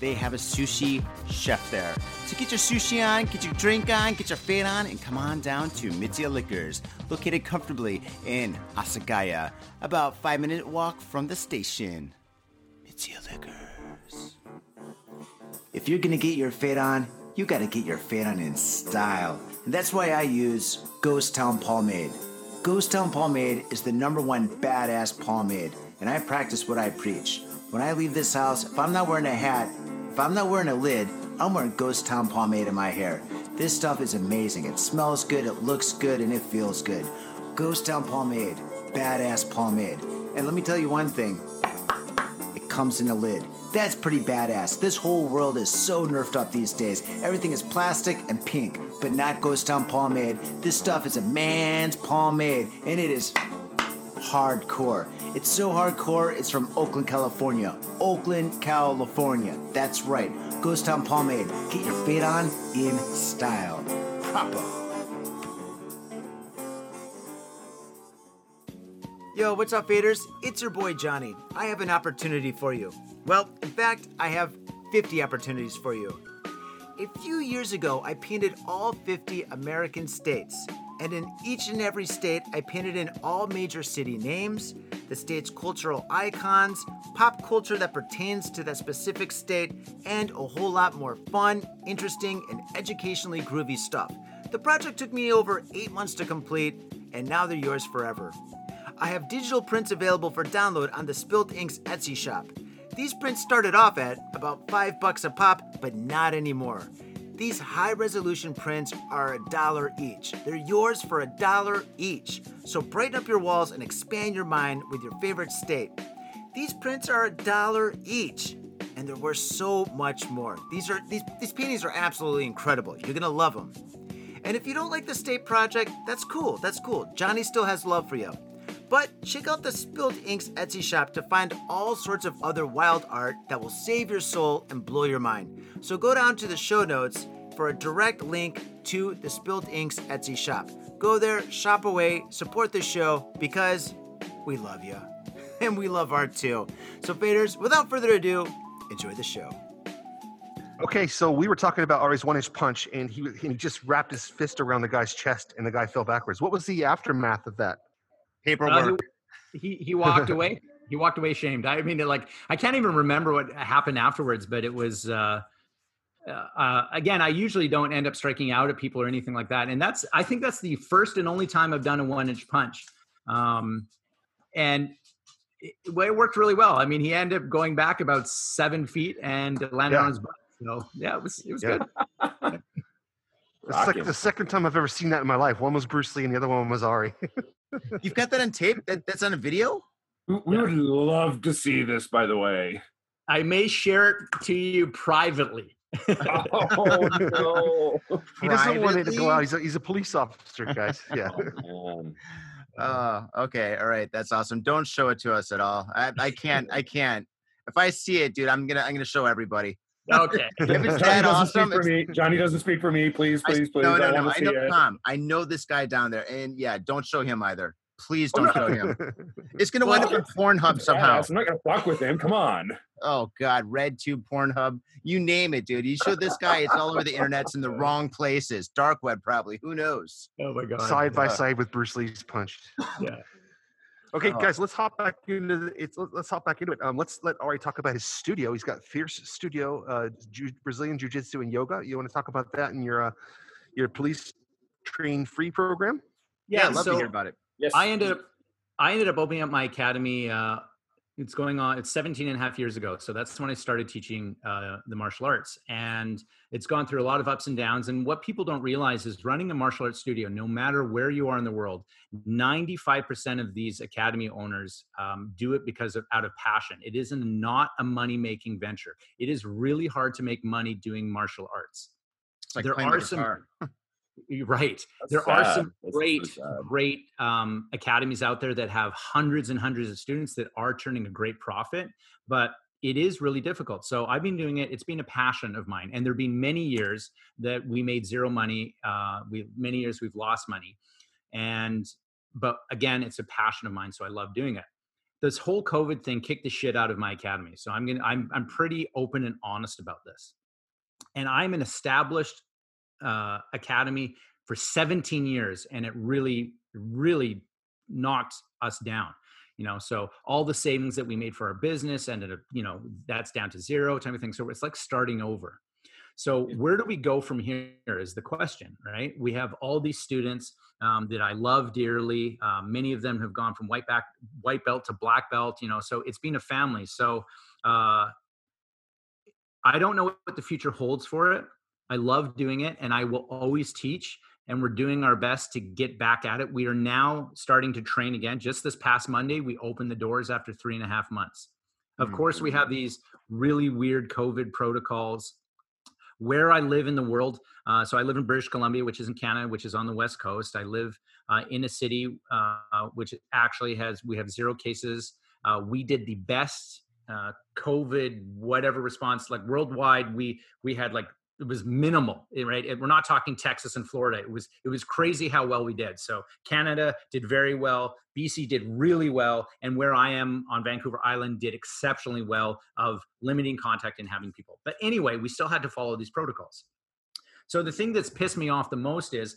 they have a sushi chef there. So get your sushi on, get your drink on, get your fade on, and come on down to Mitsuya Liquors, located comfortably in Asagaya, about five minute walk from the station. Mitsuya Liquors. If you're gonna get your fade on, you gotta get your fade on in style. And that's why I use Ghost Town Pomade. Ghost Town Pomade is the number one badass pomade, and I practice what I preach. When I leave this house, if I'm not wearing a hat, if I'm not wearing a lid, I'm wearing Ghost Town Pomade in my hair. This stuff is amazing. It smells good, it looks good, and it feels good. Ghost Town Pomade, badass pomade. And let me tell you one thing it comes in a lid. That's pretty badass. This whole world is so nerfed up these days. Everything is plastic and pink, but not Ghost Town Pomade. This stuff is a man's pomade, and it is hardcore. It's so hardcore, it's from Oakland, California. Oakland, California. That's right. Ghost Town Pomade. Get your fade on in style. Proper. Yo, what's up, faders? It's your boy Johnny. I have an opportunity for you. Well, in fact, I have 50 opportunities for you. A few years ago, I painted all 50 American states. And in each and every state, I painted in all major city names, the state's cultural icons, pop culture that pertains to that specific state, and a whole lot more fun, interesting, and educationally groovy stuff. The project took me over eight months to complete, and now they're yours forever. I have digital prints available for download on the Spilt Inks Etsy shop. These prints started off at about 5 bucks a pop, but not anymore. These high resolution prints are a dollar each. They're yours for a dollar each. So brighten up your walls and expand your mind with your favorite state. These prints are a dollar each. and they're worth so much more. These are these these paintings are absolutely incredible. You're gonna love them. And if you don't like the state project, that's cool. That's cool. Johnny still has love for you. But check out the Spilt Inks Etsy shop to find all sorts of other wild art that will save your soul and blow your mind. So go down to the show notes for a direct link to the Spilt Inks Etsy shop. Go there, shop away, support the show because we love you. *laughs* And we love art too. So, faders, without further ado, enjoy the show. Okay, so we were talking about Ari's one inch punch, and he he just wrapped his fist around the guy's chest, and the guy fell backwards. What was the aftermath of that? Paperwork. Uh, he he walked away. He walked away shamed. I mean, like I can't even remember what happened afterwards, but it was. Uh, uh, again, I usually don't end up striking out at people or anything like that, and that's I think that's the first and only time I've done a one inch punch, um, and it, it worked really well. I mean, he ended up going back about seven feet and landed Yeah. on his butt. So yeah, it was it was Yeah. good. *laughs* It's like the second time I've ever seen that in my life. One was Bruce Lee, and the other one was Ari. *laughs* You've got that on tape? That, that's on a video? We, we would love to see this, by the way. I may share it to you privately. Oh no! *laughs* he doesn't want it to go out. He's a, he's a police officer, guys. Yeah. Oh, man. Oh, *laughs* okay. All right. That's awesome. Don't show it to us at all. I, I can't. I can't. If I see it, dude, I'm gonna I'm gonna show everybody. Okay. *laughs* If it's Johnny that doesn't awesome, speak for it's- me. Johnny doesn't speak for me. Please, I- please, please. no, no, I no. want I know it. Tom. I know this guy down there, and yeah, don't show him either. Please Oh, don't kill him. *laughs* It's gonna wind up in Pornhub somehow. Yes, I'm not gonna fuck with him. Come on. Oh God, RedTube, Pornhub, you name it, dude. You show this guy, it's all over the internet. It's in the wrong places. Dark web, probably. Who knows? Oh my god. side by Uh, side with Bruce Lee's punch. *laughs* Yeah. Okay, Oh. guys, let's hop back into the, it's let- let's hop back into it. Um, let's let Ari talk about his studio. He's got Fierce Studio, uh, Ju- Brazilian Jiu Jitsu and yoga. You want to talk about that and your uh, your police train free program? Yeah, I'd love so to hear about it. Yes. I ended up I ended up opening up my academy uh it's going on it's 17 and a half years ago so that's when i started teaching uh, the martial arts and it's gone through a lot of ups and downs and what people don't realize is running a martial arts studio no matter where you are in the world 95% of these academy owners um, do it because of out of passion. It is not a money making venture. It is really hard to make money doing martial arts. Like there are some *laughs* right. That's there are some That's great so great um, academies out there that have hundreds and hundreds of students that are turning a great profit but it is really difficult. So i've been doing it it's been a passion of mine and there have been many years that we made zero money uh, we many years we've lost money and but again it's a passion of mine so i love doing it. This whole covid thing kicked the shit out of my academy so i'm gonna i'm, I'm pretty open and honest about this. And i'm an established uh, academy for 17 years and it really really knocked us down you know? So all the savings that we made for our business ended up you know that's down to zero type of thing so it's like starting over. So where do we go from here is the question right? We have all these students um, that i love dearly um, many of them have gone from white back white belt to black belt you know? So it's been a family so uh, i don't know what the future holds for it I love doing it and I will always teach. And we're doing our best to get back at it. We are now starting to train again. Just this past Monday, we opened the doors after three and a half months. Of Mm. course, we have these really weird COVID protocols. Where I live in the world, uh, so I live in British Columbia, which is in Canada, which is on the west coast. I live uh, in a city uh, which actually has we have zero cases. Uh, we did the best uh, COVID whatever response like worldwide. We we had like it was minimal eh, right? We're not talking texas and florida. It was it was crazy how well we did. So canada did very well. Bc did really well. And where i am on vancouver island did exceptionally well of limiting contact and having people. But anyway we still had to follow these protocols. So the thing that's pissed me off the most is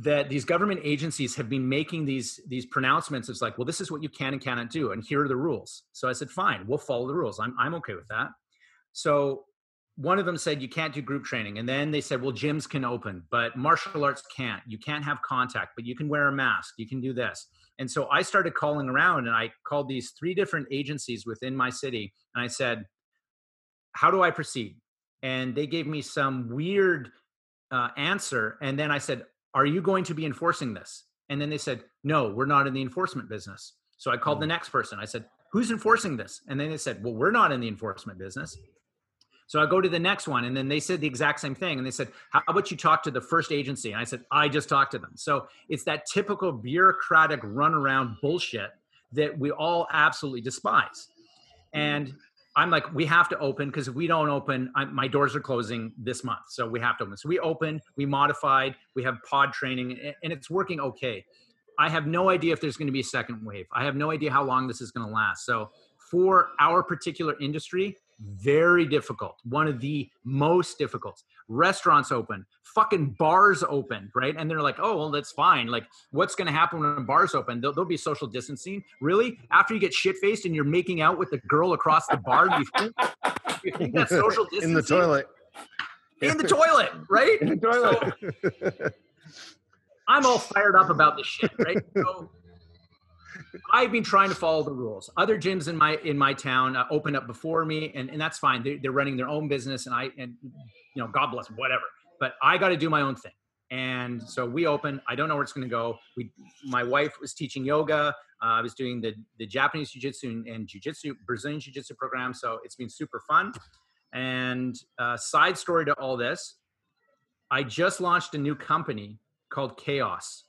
that these government agencies have been making these these pronouncements it's like well this is what you can and cannot do and here are the rules. So i said fine we'll follow the rules. I'm, I'm okay with that. So one of them said you can't do group training. And then they said well gyms can open but martial arts can't. You can't have contact but you can wear a mask. You can do this. And so i started calling around and i called these three different agencies within my city and i said how do i proceed? And they gave me some weird uh, answer and then i said are you going to be enforcing this? And then they said no we're not in the enforcement business. So i called the next person. I said who's enforcing this? And then they said, well, we're not in the enforcement business. So I go to the next one, and then they said the exact same thing. And they said, How about you talk to the first agency? And I said, I just talked to them. So it's that typical bureaucratic runaround bullshit that we all absolutely despise. And I'm like, we have to open because if we don't open, I, my doors are closing this month. So we have to open. So we opened, we modified, we have pod training, and it's working okay. I have no idea if there's going to be a second wave. I have no idea how long this is going to last. So for our particular industry, very difficult. One of the most difficult. Restaurants open, fucking bars open, right? And they're like, oh, well, that's fine. Like, what's going to happen when bars open? There'll, there'll, be social distancing. Really? After you get shit faced and you're making out with the girl across the bar, you think, you think that's *laughs* social distancing? In the toilet. In the toilet, right? *laughs* In the toilet. So, I'm all fired up about this shit, right? So, I've been trying to follow the rules. Other gyms in my in my town uh, opened up before me, and, and that's fine. They're, they're running their own business, and I and you know, God bless them, whatever. But I got to do my own thing. And so we open. I don't know where it's going to go. We, my wife was teaching yoga. Uh, I was doing the the Japanese jiu-jitsu and, and jiu-jitsu Brazilian jiu-jitsu program. So it's been super fun. And uh, side story to all this, I just launched a new company called Chaos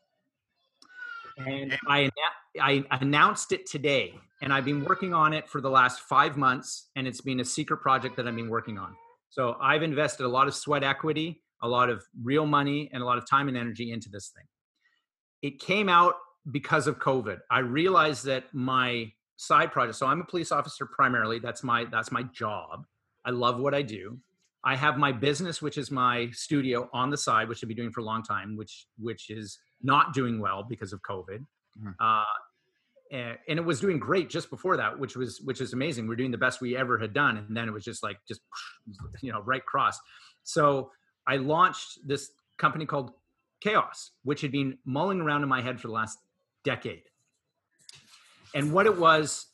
and I I announced it today, and I've been working on it for the last five months, and it's been a secret project that I've been working on. So I've invested a lot of sweat equity, a lot of real money, and a lot of time and energy into this thing. It came out because of COVID. I realized that my side project. So I'm a police officer primarily. That's my that's my job. I love what I do. I have my business, which is my studio on the side, which I've been doing for a long time, which which is not doing well because of COVID. Mm-hmm. Uh, and, and, it was doing great just before that, which was which is amazing. We're doing the best we ever had done, and then it was just like just *laughs* you know right cross. So I launched this company called Chaos, which had been mulling around in my head for the last decade. And what it was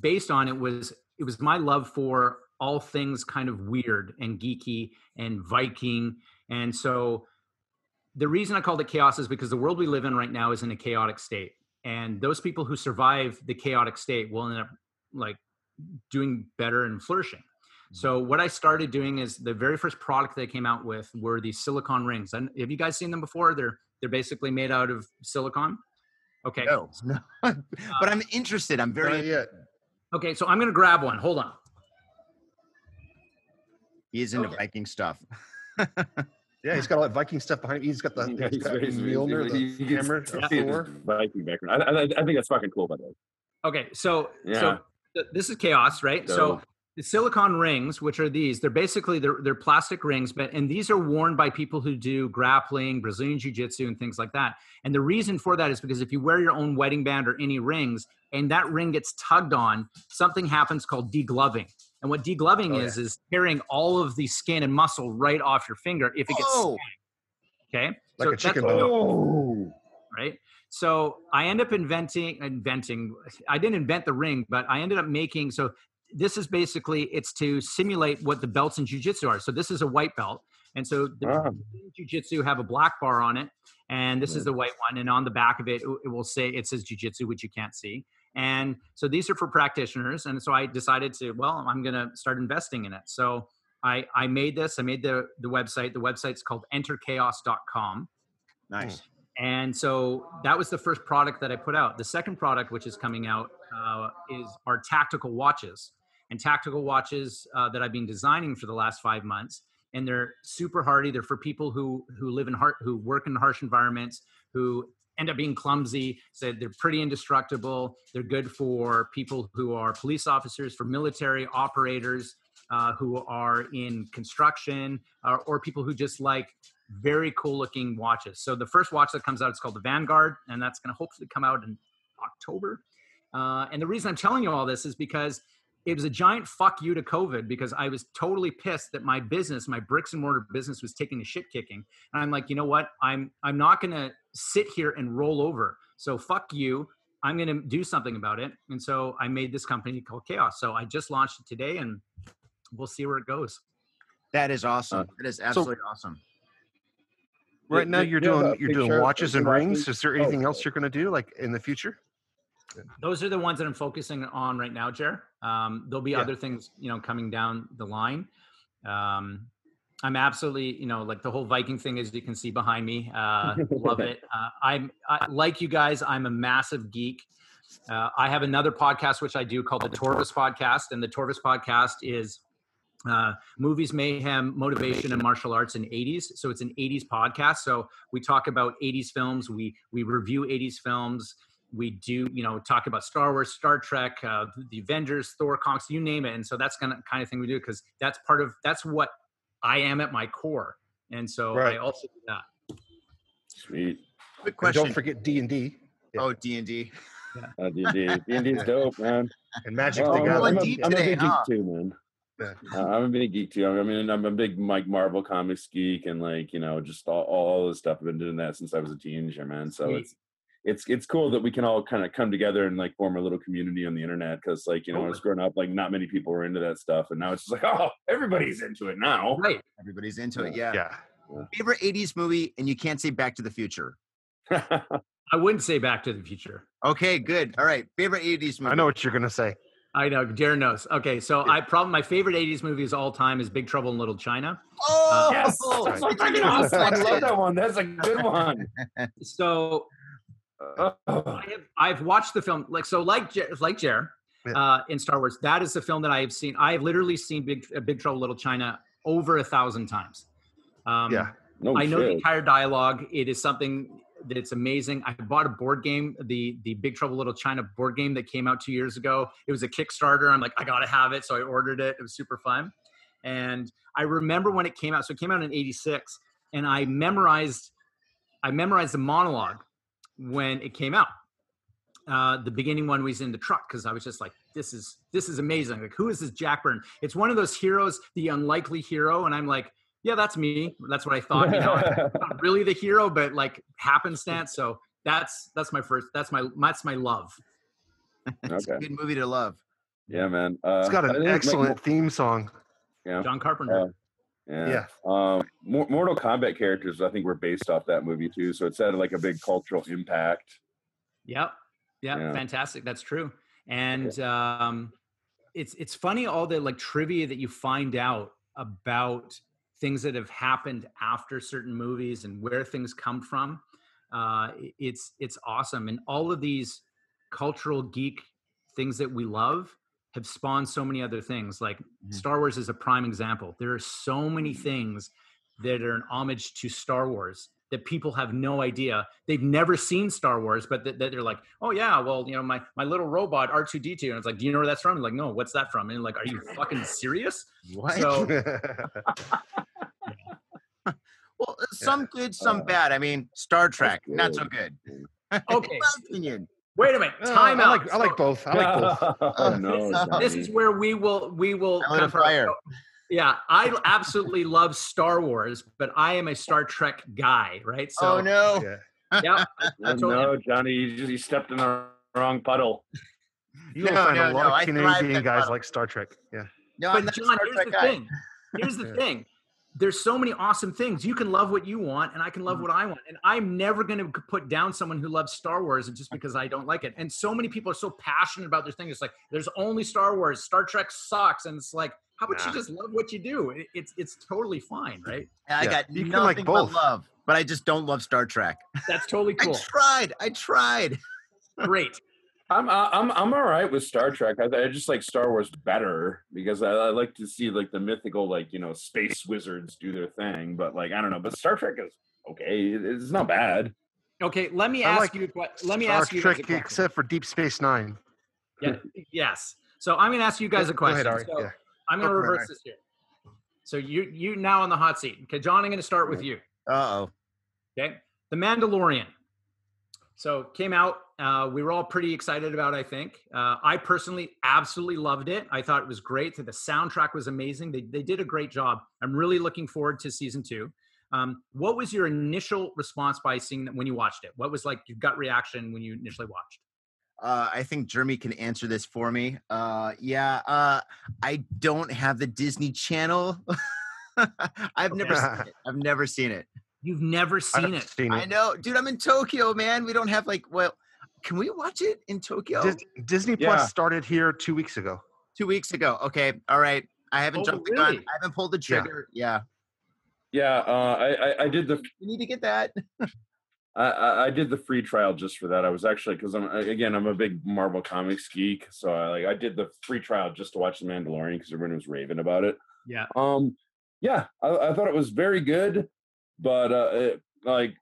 based on it was it was my love for all things kind of weird and geeky and Viking. And so the reason I called it chaos is because the world we live in right now is in a chaotic state. And those people who survive the chaotic state will end up like doing better and flourishing. So mm-hmm. what I started doing is the very first product they came out with were these silicon rings. And have you guys seen them before? They're they're basically made out of silicon Okay. No, *laughs* no. but I'm interested. I'm very. Not Okay, so I'm gonna grab one. Hold on. He's into okay. Viking stuff. *laughs* Yeah, he's got all that Viking stuff behind him. He's got the, yeah, he's got he's, Mjolnir, he's, the hammer, yeah. Viking background. I, I, I, think that's fucking cool, by the way. Okay, so yeah. so th- this is chaos, right? So, so the silicon rings, which are these, they're basically they're, they're plastic rings, but and these are worn by people who do grappling, Brazilian jiu-jitsu, and things like that. And the reason for that is because if you wear your own wedding band or any rings, and that ring gets tugged on, something happens called degloving. And what degloving oh, is yeah. is tearing all of the skin and muscle right off your finger if it gets oh. Okay, like so a chicken bone. Right. So I end up inventing inventing. I didn't invent the ring, but I ended up making. So this is basically it's to simulate what the belts in jujitsu are. So this is a white belt, and so the ah. jujitsu have a black bar on it, and this is the white one. And on the back of it, it will say it says jujitsu, which you can't see. And so these are for practitioners. And so I decided to, well, I'm going to start investing in it. So I, I made this, I made the, the website. The website's called enterchaos.com. Nice. And so that was the first product that I put out. The second product, which is coming out, uh, is our tactical watches. And tactical watches uh, that I've been designing for the last five months. And they're super hardy. They're for people who who live in heart, who work in harsh environments, who end up being clumsy. So they're pretty indestructible. They're good for people who are police officers, for military operators uh, who are in construction, uh, or people who just like very cool looking watches. So the first watch that comes out is called the Vanguard, and that's going to hopefully come out in October. Uh, and the reason I'm telling you all this is because it was a giant fuck you to COVID because I was totally pissed that my business, my bricks and mortar business, was taking a shit kicking. And I'm like, you know what? I'm I'm not gonna sit here and roll over. So fuck you. I'm gonna do something about it. And so I made this company called Chaos. So I just launched it today, and we'll see where it goes. That is awesome. Uh, that is absolutely so, awesome. Right now, you're doing you're doing watches and rings. Is there anything oh. else you're going to do, like in the future? those are the ones that I'm focusing on right now, Jer. Um, there'll be Yeah. other things, you know, coming down the line. Um, I'm absolutely, you know, like the whole Viking thing, as you can see behind me. Uh, love *laughs* it. Uh, I'm I, like you guys. I'm a massive geek. Uh, I have another podcast which I do called the Tovus Podcast, and the Tovus Podcast is uh, movies, mayhem, motivation, and martial arts in 80s. So it's an 80s podcast. So we talk about 80s films. We we review 80s films. We do, you know, talk about Star Wars, Star Trek, uh, the Avengers, Thor comics, you name it. And so that's kind of kind of thing we do because that's part of that's what I am at my core. And so Right. I also do that. Sweet. Quick And question. don't forget D and D Oh, D and D. Uh, D&D. D&D's dope, man. *laughs* and Magic Well, the I'm, I'm, Gathering. deep a, I'm a today, big geek huh? too, man. Yeah. Uh, I'm a big geek too. I mean, I'm a big like Marvel comics geek, and like you know, just all, all this stuff. I've been doing that since I was a teenager, man. So Sweet. it's it's it's cool that we can all kind of come together and like form a little community on the internet. Because like you know, when I was growing up, like not many people were into that stuff, and now it's just like, oh, everybody's into it now. Right. Everybody's into it. Yeah. Yeah. Favorite '80s movie, and you can't say Back to the Future. *laughs* I wouldn't say Back to the Future. Okay, good. All right. Favorite '80s movie. I know what you're gonna say. I know, Darren knows. Okay, so I probably my favorite '80s movie of all time is Big Trouble in Little China. Oh, uh, yes, that's fucking awesome. *laughs* I love that one. That's a good one. *laughs* So. I have I've watched the film like so like like Jer uh, in Star Wars. That is the film that I have seen. I have literally seen Big uh, Big Trouble Little China over a thousand times. Um, Yeah. No I know the entire dialogue. It is something that it's amazing. I bought a board game, the the Big Trouble Little China board game that came out two years ago. It was a Kickstarter. I'm like, I gotta have it, so I ordered it. It was super fun, and I remember when it came out. So it came out in '86, and I memorized, I memorized the monologue when it came out. Uh, the beginning one was in the truck because I was just like, "This is this is amazing! Like, who is this Jack Burton? It's one of those heroes, the unlikely hero." And I'm like, "Yeah, that's me. That's what I thought." You know, *laughs* not really the hero, but like happenstance. So that's that's my first. That's my that's my love. It's a okay. good movie to love. Yeah, man. Uh, It's got an think, like, excellent theme song. Yeah. John Carpenter. Uh, Yeah. Yeah. Um, Mor- Mortal Kombat characters, I think, were based off that movie too. So it's had like a big cultural impact. Yep. Yep. Yeah. Fantastic. That's true. And um, it's it's funny all the like trivia that you find out about things that have happened after certain movies and where things come from. Uh, it's it's awesome, and all of these cultural geek things that we love have spawned so many other things. Like Mhm. Star Wars is a prime example. There are so many mm-hmm. things that are an homage to Star Wars that people have no idea. They've never seen Star Wars, but that, that they're like, oh yeah, well, you know, my my little robot R two D two, and it's like, do you know where that's from? And like, no, what's that from? And like, are you fucking serious? What? So *laughs* well, uh, some good, some uh, bad. I mean, Star Trek, not so good. good. *laughs* Okay. Opinion. Wait a minute, Uh, time I like I like both. I like both. *laughs* oh no! This Johnny. is where we will we will I lit a have our- fire. Yeah, I absolutely love Star Wars, but I am a Star Trek guy, right? So oh no. Yeah. yeah, I, I *laughs* Oh, totally- no, Johnny, you just you stepped in the wrong puddle. You will No, find no, a lot no, of thrive Canadian guys bottom. like Star Trek. Yeah. No, but not a John, here's the guy. thing. Here's the Yeah. thing. There's so many awesome things. You can love what you want, and I can love Mm-hmm. what I want. And I'm never going to put down someone who loves Star Wars just because I don't like it. And so many people are so passionate about their thing. It's like there's only Star Wars. Star Trek sucks, and it's like, how about you just love what you do? It, it's it's totally fine, right? I Yeah, got you can nothing like but both. love, but I just don't love Star Trek. That's totally *laughs* cool. I tried. I tried. *laughs* Great. I'm I'm I'm all right with Star Trek. I, I just like Star Wars better because I, I like to see like the mythical like you know space wizards do their thing. But like I don't know. But Star Trek is okay. It's not bad. Okay, let me I ask like you. a que- Let me Star ask you. guys a Trek except for Deep Space Nine. Yeah, yes. So I'm going to ask you guys a Go ahead, question. So Yeah. I'm going to Go for it, reverse this here. So you you now on the hot seat. Okay, John, I'm going to start with you. Uh oh. Okay, The Mandalorian. So came out. Uh, we were all pretty excited about. I think. Uh, I personally absolutely loved it. I thought it was great. The soundtrack was amazing. They they did a great job. I'm really looking forward to season two. Um, what was your initial response by seeing that when you watched it? What was like your gut reaction when you initially watched? Uh, I think Jeremy can answer this for me. Uh, yeah, uh, I don't have the Disney Channel. *laughs* I've never seen it. I've never seen it. You've never seen I've it. I know, dude. I'm in Tokyo, man. We don't have like, well, can we watch it in Tokyo? Dis- Disney Yeah. Plus started here two weeks ago. Two weeks ago. Okay. All right. I haven't Oh, jumped the gun. really? I haven't pulled the trigger. Yeah. Yeah, uh, I, I I did the You need to get that. *laughs* I, I I did the free trial just for that. I was actually because I'm again I'm a big Marvel Comics geek, so I like I did the free trial just to watch The Mandalorian because everyone was raving about it. Yeah. Um, yeah, I, I thought it was very good, but uh, it, like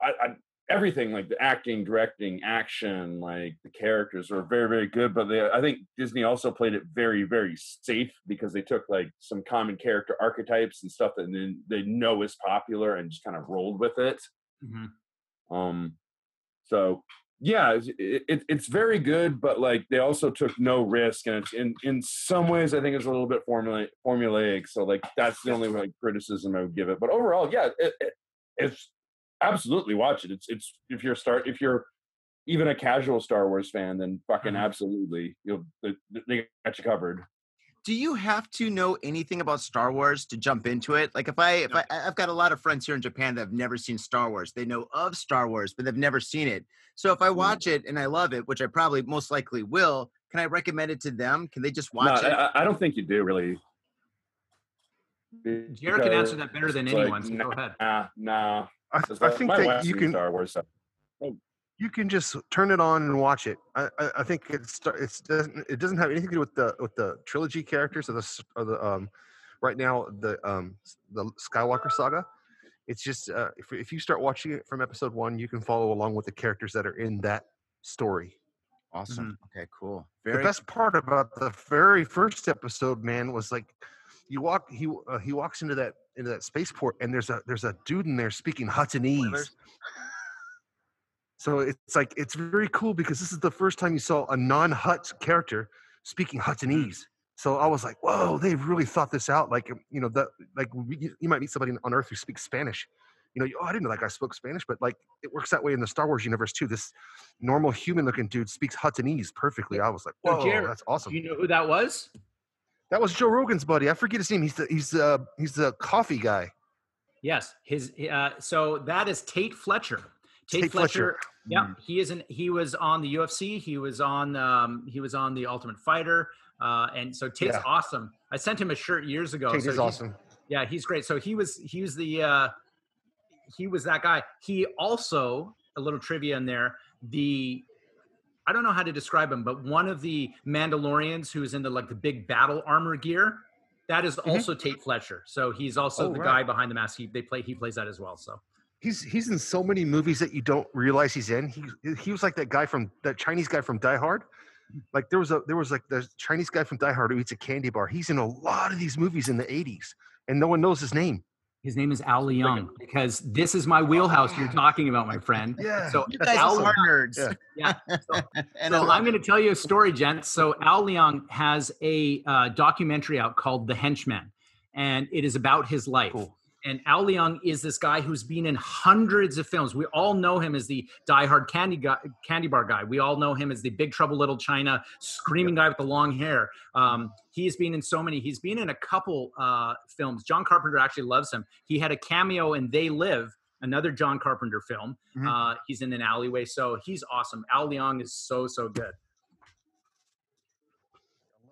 I, I everything like the acting, directing, action, like the characters were very very good. But they, I think Disney also played it very very safe because they took like some common character archetypes and stuff that they, they know is popular and just kind of rolled with it. Mhm. Um, so yeah, it's- it, it, it's very good, but like they also took no risk, and it's in in some ways I think it's a little bit formula formulaic. So like that's the only like criticism I would give it. But overall, yeah, it, it, it's absolutely watch it. It's it's if you're start if you're even a casual Star Wars fan, then fucking Mhm. absolutely you'll they, they got you covered. Do you have to know anything about Star Wars to jump into it? Like if I if I I've got a lot of friends here in Japan that have never seen Star Wars. They know of Star Wars, but they've never seen it. So if I Mm. watch it and I love it, which I probably most likely will, can I recommend it to them? Can they just No, watch it? I, I- don't think you do really. Jared can answer that better than It's like, anyone. So go ahead. Nah, nah. I, Because I think that you can Star Wars. So. you can just turn it on and watch it. I, I, I think it's it's doesn't it doesn't have anything to do with the with the trilogy characters or the s- or the um right now the um the Skywalker saga. It's just uh, if if you start watching it from episode one, you can follow along with the characters that are in that story. awesome. Okay, cool. the best part about the very first episode, man, was like you walk he uh, he walks into that into that spaceport and there's a there's a dude in there speaking Huttonese. So it's like it's very cool because this is the first time you saw a non-Hutt character speaking Huttonese. So I was like, "Whoa, they've really thought this out." Like, um, you know, that like you you might meet somebody on Earth who speaks Spanish. You know, you- oh, I didn't know that guy spoke Spanish, but like it works that way in the Star Wars universe too. This normal human-looking dude speaks Huttonese perfectly. I was like, "Whoa, Jared, that's awesome." Do you know who that was? That was Joe Rogan's buddy. I forget his name. He's the he's the he's the coffee guy. Yes, his. Uh, so that is Tait Fletcher. Tait, Tait Fletcher. Fletcher. Yeah, he is in. He was on the UFC. He was on. Um, he was on the Ultimate Fighter. Uh, and so Tait's Yeah. awesome. I sent him a shirt years ago. Tait so is awesome. Yeah, he's great. So he was. He was the. Uh, he was that guy. He also a little trivia in there. The I don't know how to describe him, but one of the Mandalorians who's in the like the big battle armor gear, that is mm-hmm. also Tait Fletcher. So he's also Oh, the right. guy behind the mask. He they play he plays that as well. So He's he's in so many movies that you don't realize he's in. He he was like that guy from that Chinese guy from Die Hard. Like there was a there was like the Chinese guy from Die Hard who eats a candy bar. He's in a lot of these movies in the 80s and no one knows his name. His name is Al Leong because this is my wheelhouse you're talking about, my friend. Yeah. So you guys Al, are nerds. Yeah. *laughs* yeah. and so I love I'm going to tell you a story, gents. So Al Leong has a uh, documentary out called The Henchman, and it is about his life. Cool. And Al Leong is this guy who's been in hundreds of films. We all know him as the diehard candy guy, candy bar guy. We all know him as the Big Trouble Little China screaming guy with the long hair. Um, he's been in so many. He's been in a couple uh, films. John Carpenter actually loves him. He had a cameo in They Live, another John Carpenter film. Mhm. Uh, he's in an alleyway, so he's awesome. Al Leong is so so good.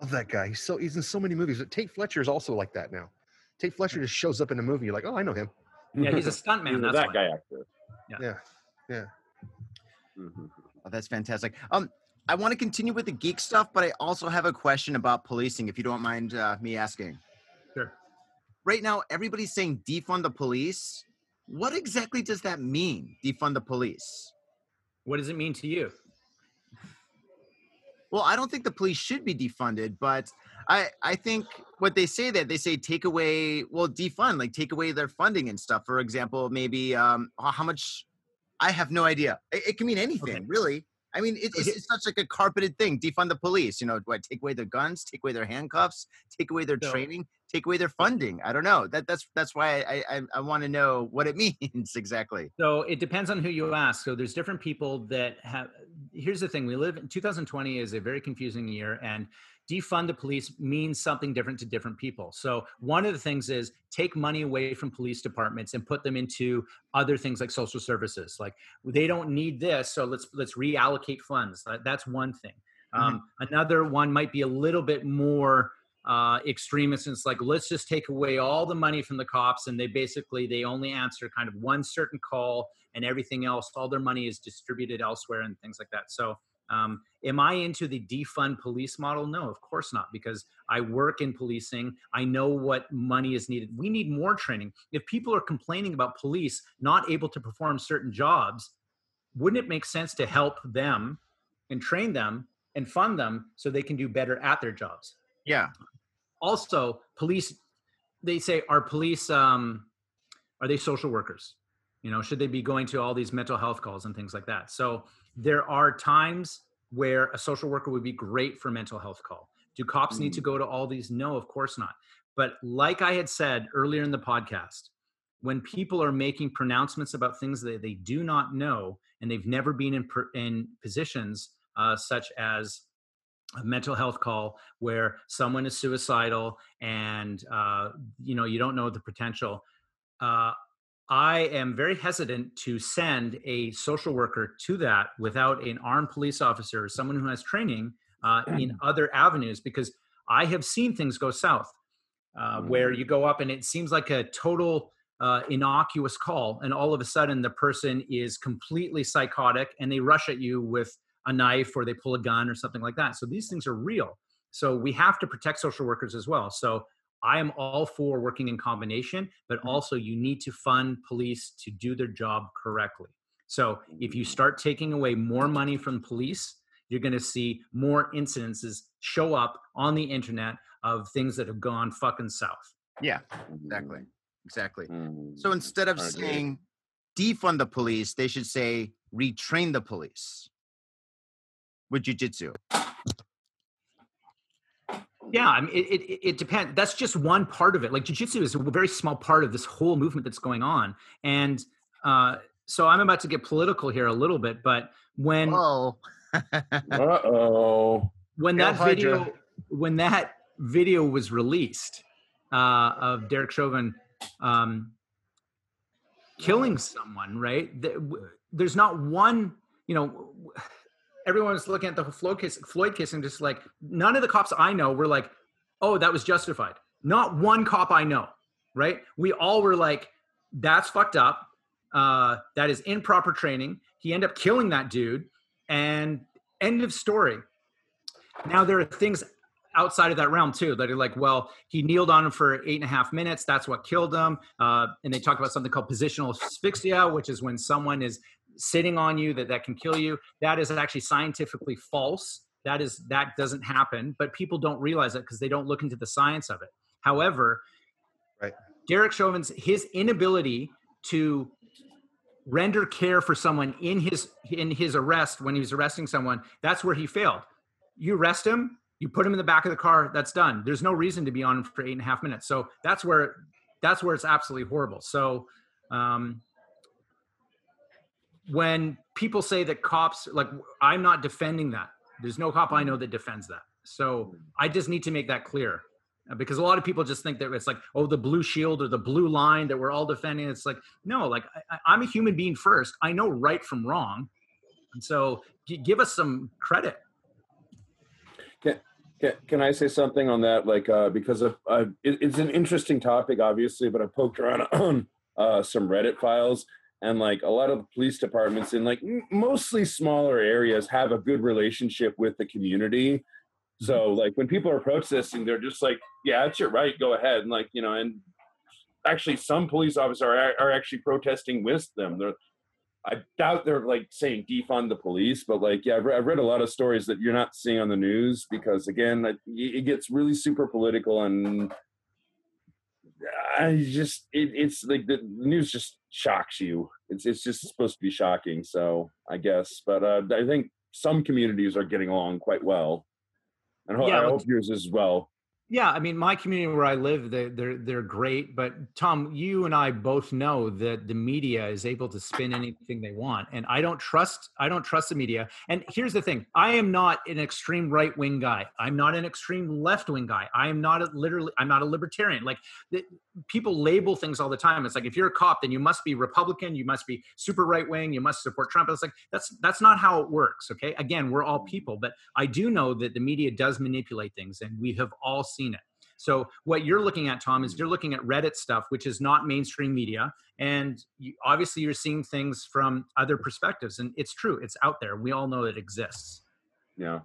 I love that guy. He's so he's in so many movies. But Tait Fletcher is also like that now. Tait Fletcher just shows up in a movie. You're like, oh, I know him. Yeah, he's a *laughs* stuntman. He's That's that why. guy actor. Yeah. Yeah. Mhm. Oh, that's fantastic. Um, I want to continue with the geek stuff, but I also have a question about policing, if you don't mind uh, me asking. Sure. Right now, everybody's saying defund the police. What exactly does that mean? Defund the police? What does it mean to you? Well, I don't think the police should be defunded, but I I think what they say that they say take away well defund like take away their funding and stuff. For example, maybe um how much I have no idea. It, it can mean anything, Okay. really. I mean, it, it's, *laughs* it's such like a carpeted thing. Defund the police. You know, what? Take away their guns, take away their handcuffs, take away their So- training, take away their funding. I don't know. That that's that's why I I, I want to know what it *laughs* means exactly. So it depends on who you ask. So there's different people that have. Here's the thing: we live in 2020 is a very confusing year, and defund the police means something different to different people. So one of the things is take money away from police departments and put them into other things like social services. Like they don't need this, so let's let's reallocate funds. That's one thing. Mm-hmm. Um, another one might be a little bit more uh, extremist and it's like let's just take away all the money from the cops and they basically they only answer kind of one certain call and everything else all their money is distributed elsewhere and things like that so um, am i into the defund police model? No of course not because i work in policing. I know what money is needed. We need more training. If people are complaining about police not able to perform certain jobs wouldn't it make sense to help them and train them and fund them so they can do better at their jobs? Yeah. also police they say are police um are they social workers? You know should they be going to all these mental health calls and things like that? So there are times where a social worker would be great for mental health call. Do cops need to go to all these? No of course not. But like i had said earlier in the podcast when people are making pronouncements about things that they do not know and they've never been in, in positions uh, such as a mental health call where someone is suicidal and uh, you know you don't know the potential uh, i am very hesitant to send a social worker to that without an armed police officer or someone who has training uh, in other avenues because i have seen things go south uh, where you go up and it seems like a total uh, innocuous call and all of a sudden the person is completely psychotic and they rush at you with a knife or they pull a gun or something like that. So these things are real. So we have to protect social workers as well. So I am all for working in combination, but mm-hmm. also you need to fund police to do their job correctly. So if you mm-hmm. start taking away more money from police, you're going to see more incidences show up on the internet of things that have gone fucking south. Yeah. Exactly. Mm-hmm. Exactly. Mm. So instead of saying defund the police, they should say retrain the police with jujitsu. Yeah, I mean, it, it, it depends. That's just one part of it. Like jujitsu is a very small part of this whole movement that's going on. And uh, so I'm about to get political here a little bit, but when Oh. *laughs* Uh-oh. when that Hydra. video when that video was released uh, of Derek Chauvin um, killing someone, right? There's not one, you know. Everyone was looking at the Floyd case, Floyd and just like none of the cops I know were like, "Oh, that was justified." Not one cop I know, right? We all were like, "That's fucked up. Uh, that is improper training." He ended up killing that dude, and end of story. Now there are things outside of that realm too that are like, well, he kneeled on him for eight and a half minutes. That's what killed him. Uh, and they talk about something called positional asphyxia, which is when someone is sitting on you that that can kill you. That is actually scientifically false. That is that doesn't happen, but people don't realize it because they don't look into the science of it. However, Right. Derek Chauvin's his inability to render care for someone in his in his arrest when he was arresting someone that's where he failed you arrest him you put him in the back of the car that's done there's no reason to be on him for eight and a half minutes so that's where that's where it's absolutely horrible so um when people say that cops like i'm not defending that. There's no cop i know that defends that. So i just need to make that clear Uh, because a lot of people just think that it's like oh the blue shield or the blue line that we're all defending. It's like no like I, i'm a human being first. I know right from wrong. And so give us some credit. Can, can I say something on that? Like, uh, because of, uh, it, it's an interesting topic, obviously, but I poked around on *clears throat* uh, some Reddit files, and like a lot of the police departments in like mostly smaller areas have a good relationship with the community. So, mm-hmm. like, when people are protesting, they're just like, "Yeah, it's your right, go ahead," and like, you know, and actually, some police officers are, are actually protesting with them. They're I doubt they're like saying defund the police, but like, yeah, I've, re- I've read a lot of stories that you're not seeing on the news because, again, it, it gets really super political and I just, it, it's like the news just shocks you. It's it's just supposed to be shocking, so I guess. But uh, I think some communities are getting along quite well, and ho- Yeah, I hope yours as well. Yeah, I mean, my community where I live, they're, they're they're great. But Tom, you and I both know that the media is able to spin anything they want, and I don't trust I don't trust the media. And here's the thing: I am not an extreme right wing guy. I'm not an extreme left wing guy. I am not a, literally I'm not a libertarian. Like the, people label things all the time. It's like if you're a cop, then you must be Republican, you must be super right wing, you must support Trump. It's like that's that's not how it works. Okay, again, we're all people, but I do know that the media does manipulate things, and we have all seen it. So what you're looking at, Tom, is you're looking at Reddit stuff, which is not mainstream media, and you, obviously you're seeing things from other perspectives, and it's true, it's out there. We all know it exists. Yeah.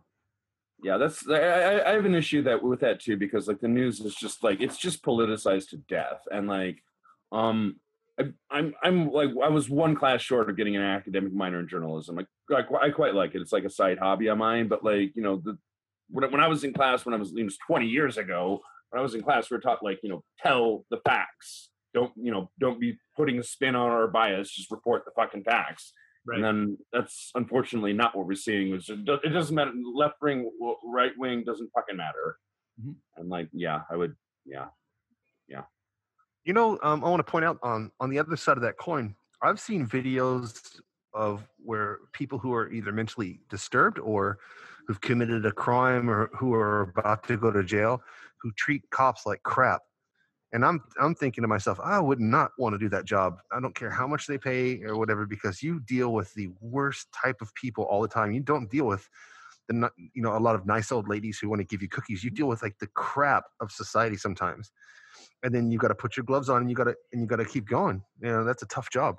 Yeah, that's I, I have an issue that with that too because like the news is just like it's just politicized to death and like um I, I'm I'm like I was one class short of getting an academic minor in journalism. Like I, I quite like it. It's like a side hobby of mine. But like you know the when when I was in class when I was it was 20 years ago when I was in class we were taught like you know tell the facts. Don't you know don't be putting a spin on our bias. Just report the fucking facts. Right. And then that's unfortunately not what we're seeing. Is it it doesn't matter. Left wing, right wing doesn't fucking matter. Mhm. And like, yeah, I would, yeah, yeah, You know, um, I want to point out on on the other side of that coin, I've seen videos of where people who are either mentally disturbed or who've committed a crime or who are about to go to jail who treat cops like crap. And I'm I'm thinking to myself, I would not want to do that job. I don't care how much they pay or whatever, because you deal with the worst type of people all the time. You don't deal with the you know a lot of nice old ladies who want to give you cookies. You deal with like the crap of society sometimes and then you got to put your gloves on and you got to and you got to keep going you know that's a tough job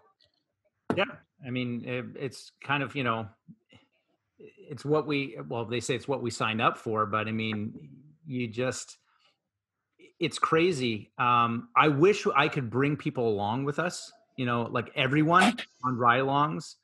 Yeah, I mean, it, it's kind of you know, it's what we well they say it's what we signed up for, but I mean, you just it's crazy. Um, I wish I could bring people along with us. You know, like everyone *laughs* on ride-alongs.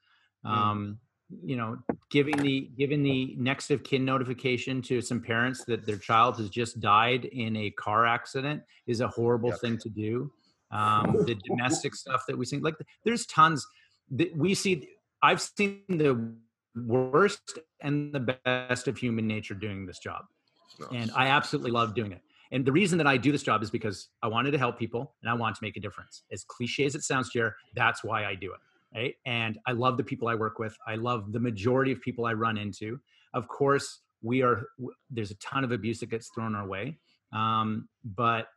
Um, you know, giving the giving the next of kin notification to some parents that their child has just died in a car accident is a horrible Yep. thing to do. Um, the *laughs* domestic stuff that we see, like there's tons that we see. I've seen the worst and the best of human nature doing this job, and I absolutely love doing it. And the reason that I do this job is because I wanted to help people and I want to make a difference. As cliche as it sounds, Jer, that's why I do it. Right. And I love the people I work with. I love the majority of people I run into. Of course, we are, there's a ton of abuse that gets thrown our way. Um, but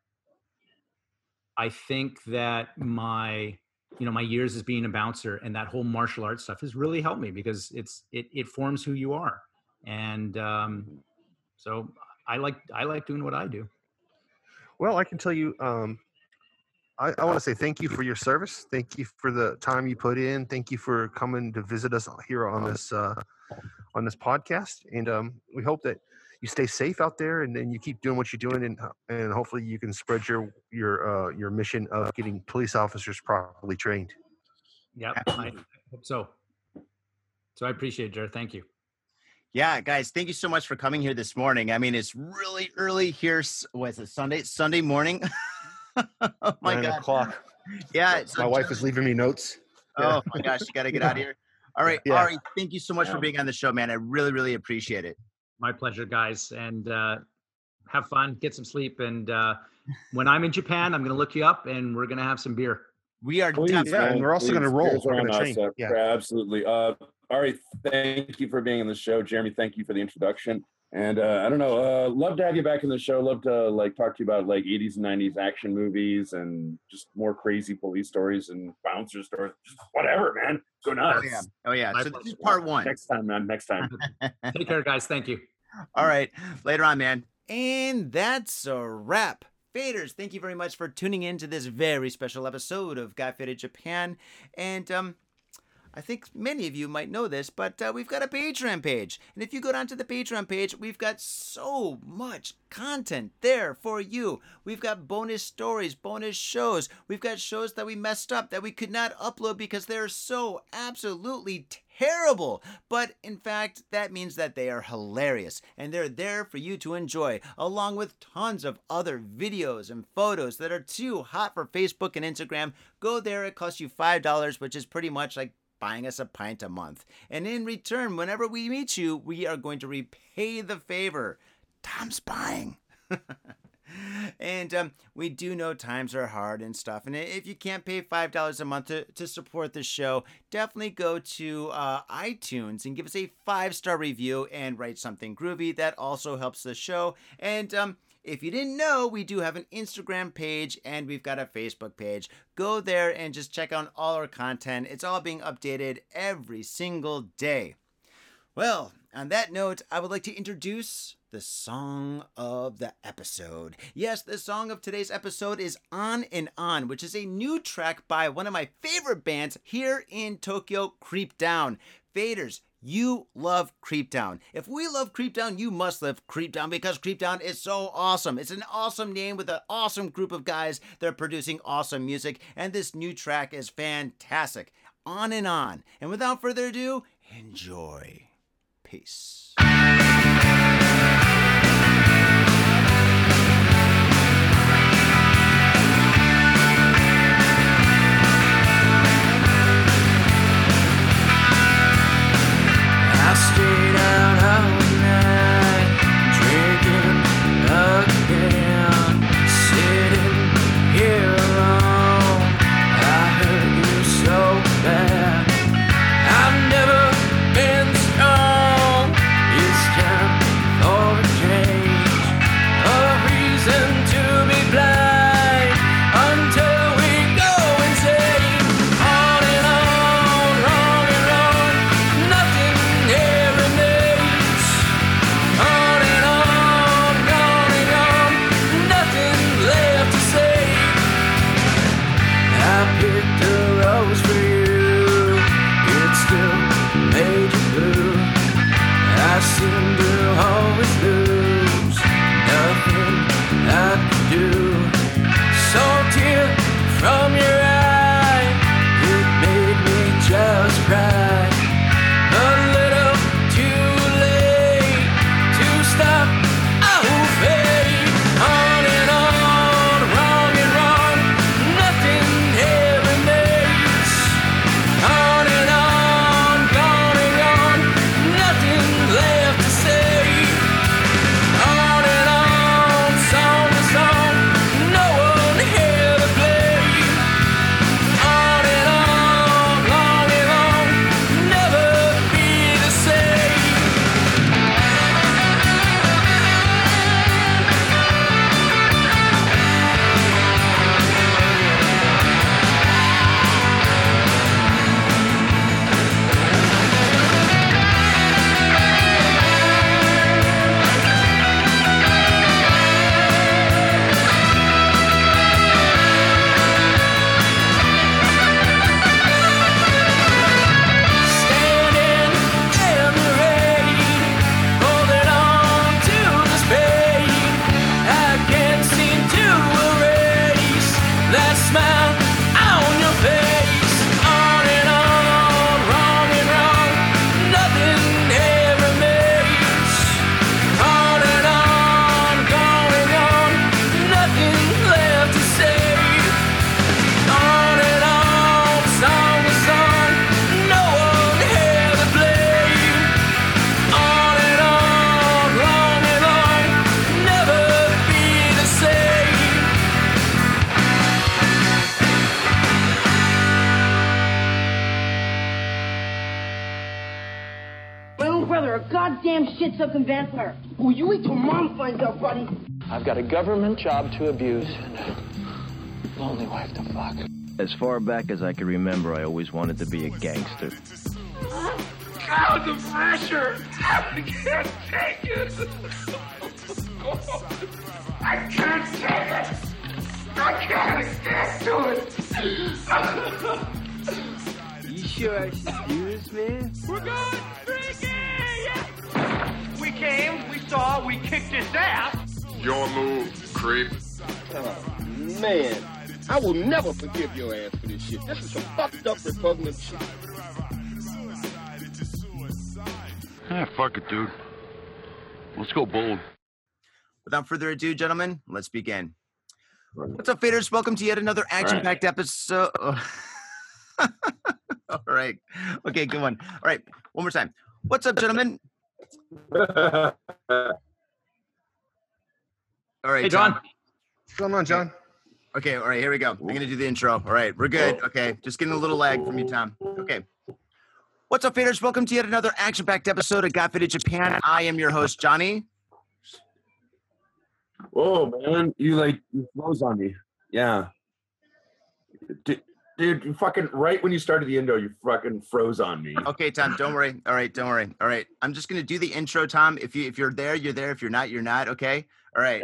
I think that my, you know, my years as being a bouncer and that whole martial arts stuff has really helped me because it's, it, it forms who you are. And um, so I like, I like doing what I do. well i can tell you um i, I want to say thank you for your service thank you for the time you put in thank you for coming to visit us here on this uh on this podcast and um we hope that you stay safe out there and then you keep doing what you're doing and uh, and hopefully you can spread your your uh your mission of getting police officers properly trained Yeah, *clears throat* I hope so. So I appreciate it, Jared. Thank you. Yeah, guys, thank you so much for coming here this morning. I mean, it's really early here. s- Was it Sunday? Sunday morning? *laughs* oh my Nine god! o'clock. Yeah, my so wife John- is leaving me notes Oh my gosh, you got to get *laughs* out of here. All right, Yeah. Ari, thank you so much for being on the show, man. I really, really appreciate it. My pleasure, guys. And uh, have fun, get some sleep. And uh, when I'm in Japan, I'm going to look you up and we're going to have some beer. We are Please, definitely. yeah, and we're also gonna roll. beers We're gonna on train. us, uh, Yeah. absolutely. Uh, all right, thank you for being on the show, Jeremy. Thank you for the introduction. And uh, I don't know, uh, love to have you back in the show. Love to like talk to you about like 80s and 90s action movies and just more crazy police stories and bouncer stories. Just whatever, man. Go Oh nuts. yeah, oh yeah. My So this is part one. Next time, man. Next time. *laughs* Take care, guys. Thank you. *laughs* All right, later on, man. And that's a wrap. Faders, thank you very much for tuning in to this very special episode of Got Faded Japan. And um, I think many of you might know this, but uh, we've got a Patreon page. And if you go down to the Patreon page, we've got so much content there for you. We've got bonus stories, bonus shows. We've got shows that we messed up that we could not upload because they're so absolutely terrible. But in fact, that means that they are hilarious and they're there for you to enjoy, along with tons of other videos and photos that are too hot for Facebook and Instagram. Go there, it costs you $5, which is pretty much like buying us a pint a month. And in return, whenever we meet you, we are going to repay the favor. Tom's buying. *laughs* and um, we do know times are hard and stuff. And if you can't pay $5 a month to, to support the show, definitely go to uh, iTunes and give us a five star review and write something groovy. That also helps the show. And um, if you didn't know, we do have an Instagram page and we've got a Facebook page. Go there and just check out all our content. It's all being updated every single day. Well, on that note, I would like to introduce the song of the episode. Yes, the song of today's episode is On and On, which is a new track by one of my favorite bands here in Tokyo, Creep Down. Faders, you love Creep Down. If we love Creep Down, you must love Creep Down because Creep Down is so awesome. It's an awesome name with an awesome group of guys They're producing awesome music, and this new track is fantastic. On and on. And without further ado, enjoy. Peace. Got a government job to abuse and a lonely wife to fuck. As far back as I can remember, I always wanted to be a gangster. God, the pressure! I can't take it! I can't take it! I can't stand to it! You sure I should do this, man? We're going freaky! We came, we saw, we kicked his ass! Your move, creep. Oh, Man, I will never forgive your ass for this shit. This is some fucked up repugnant shit. Ah, fuck it, dude. Let's go bold. Without further ado, gentlemen, let's begin. What's up, faders? Welcome to yet another action-packed episode. *laughs* All right. Okay, good one. All right, one more time. What's up, gentlemen? *laughs* All right, Hey, John. Tom. What's going on, John? Okay, all right, here we go. I'm gonna do the intro. All right, we're good. Okay, just getting a little lag from you, Tom. Okay. What's up, faders? Welcome to yet another action-packed episode of Got Faded Japan. I am your host, Johnny. Whoa, man, you like you froze on me. Yeah, dude, dude, you fucking right when you started the Indo, you fucking froze on me. Okay, Tom, don't worry. All right, don't worry. All right, I'm just gonna do the intro, Tom. If you if you're there, you're there. If you're not, you're not. Okay. All right.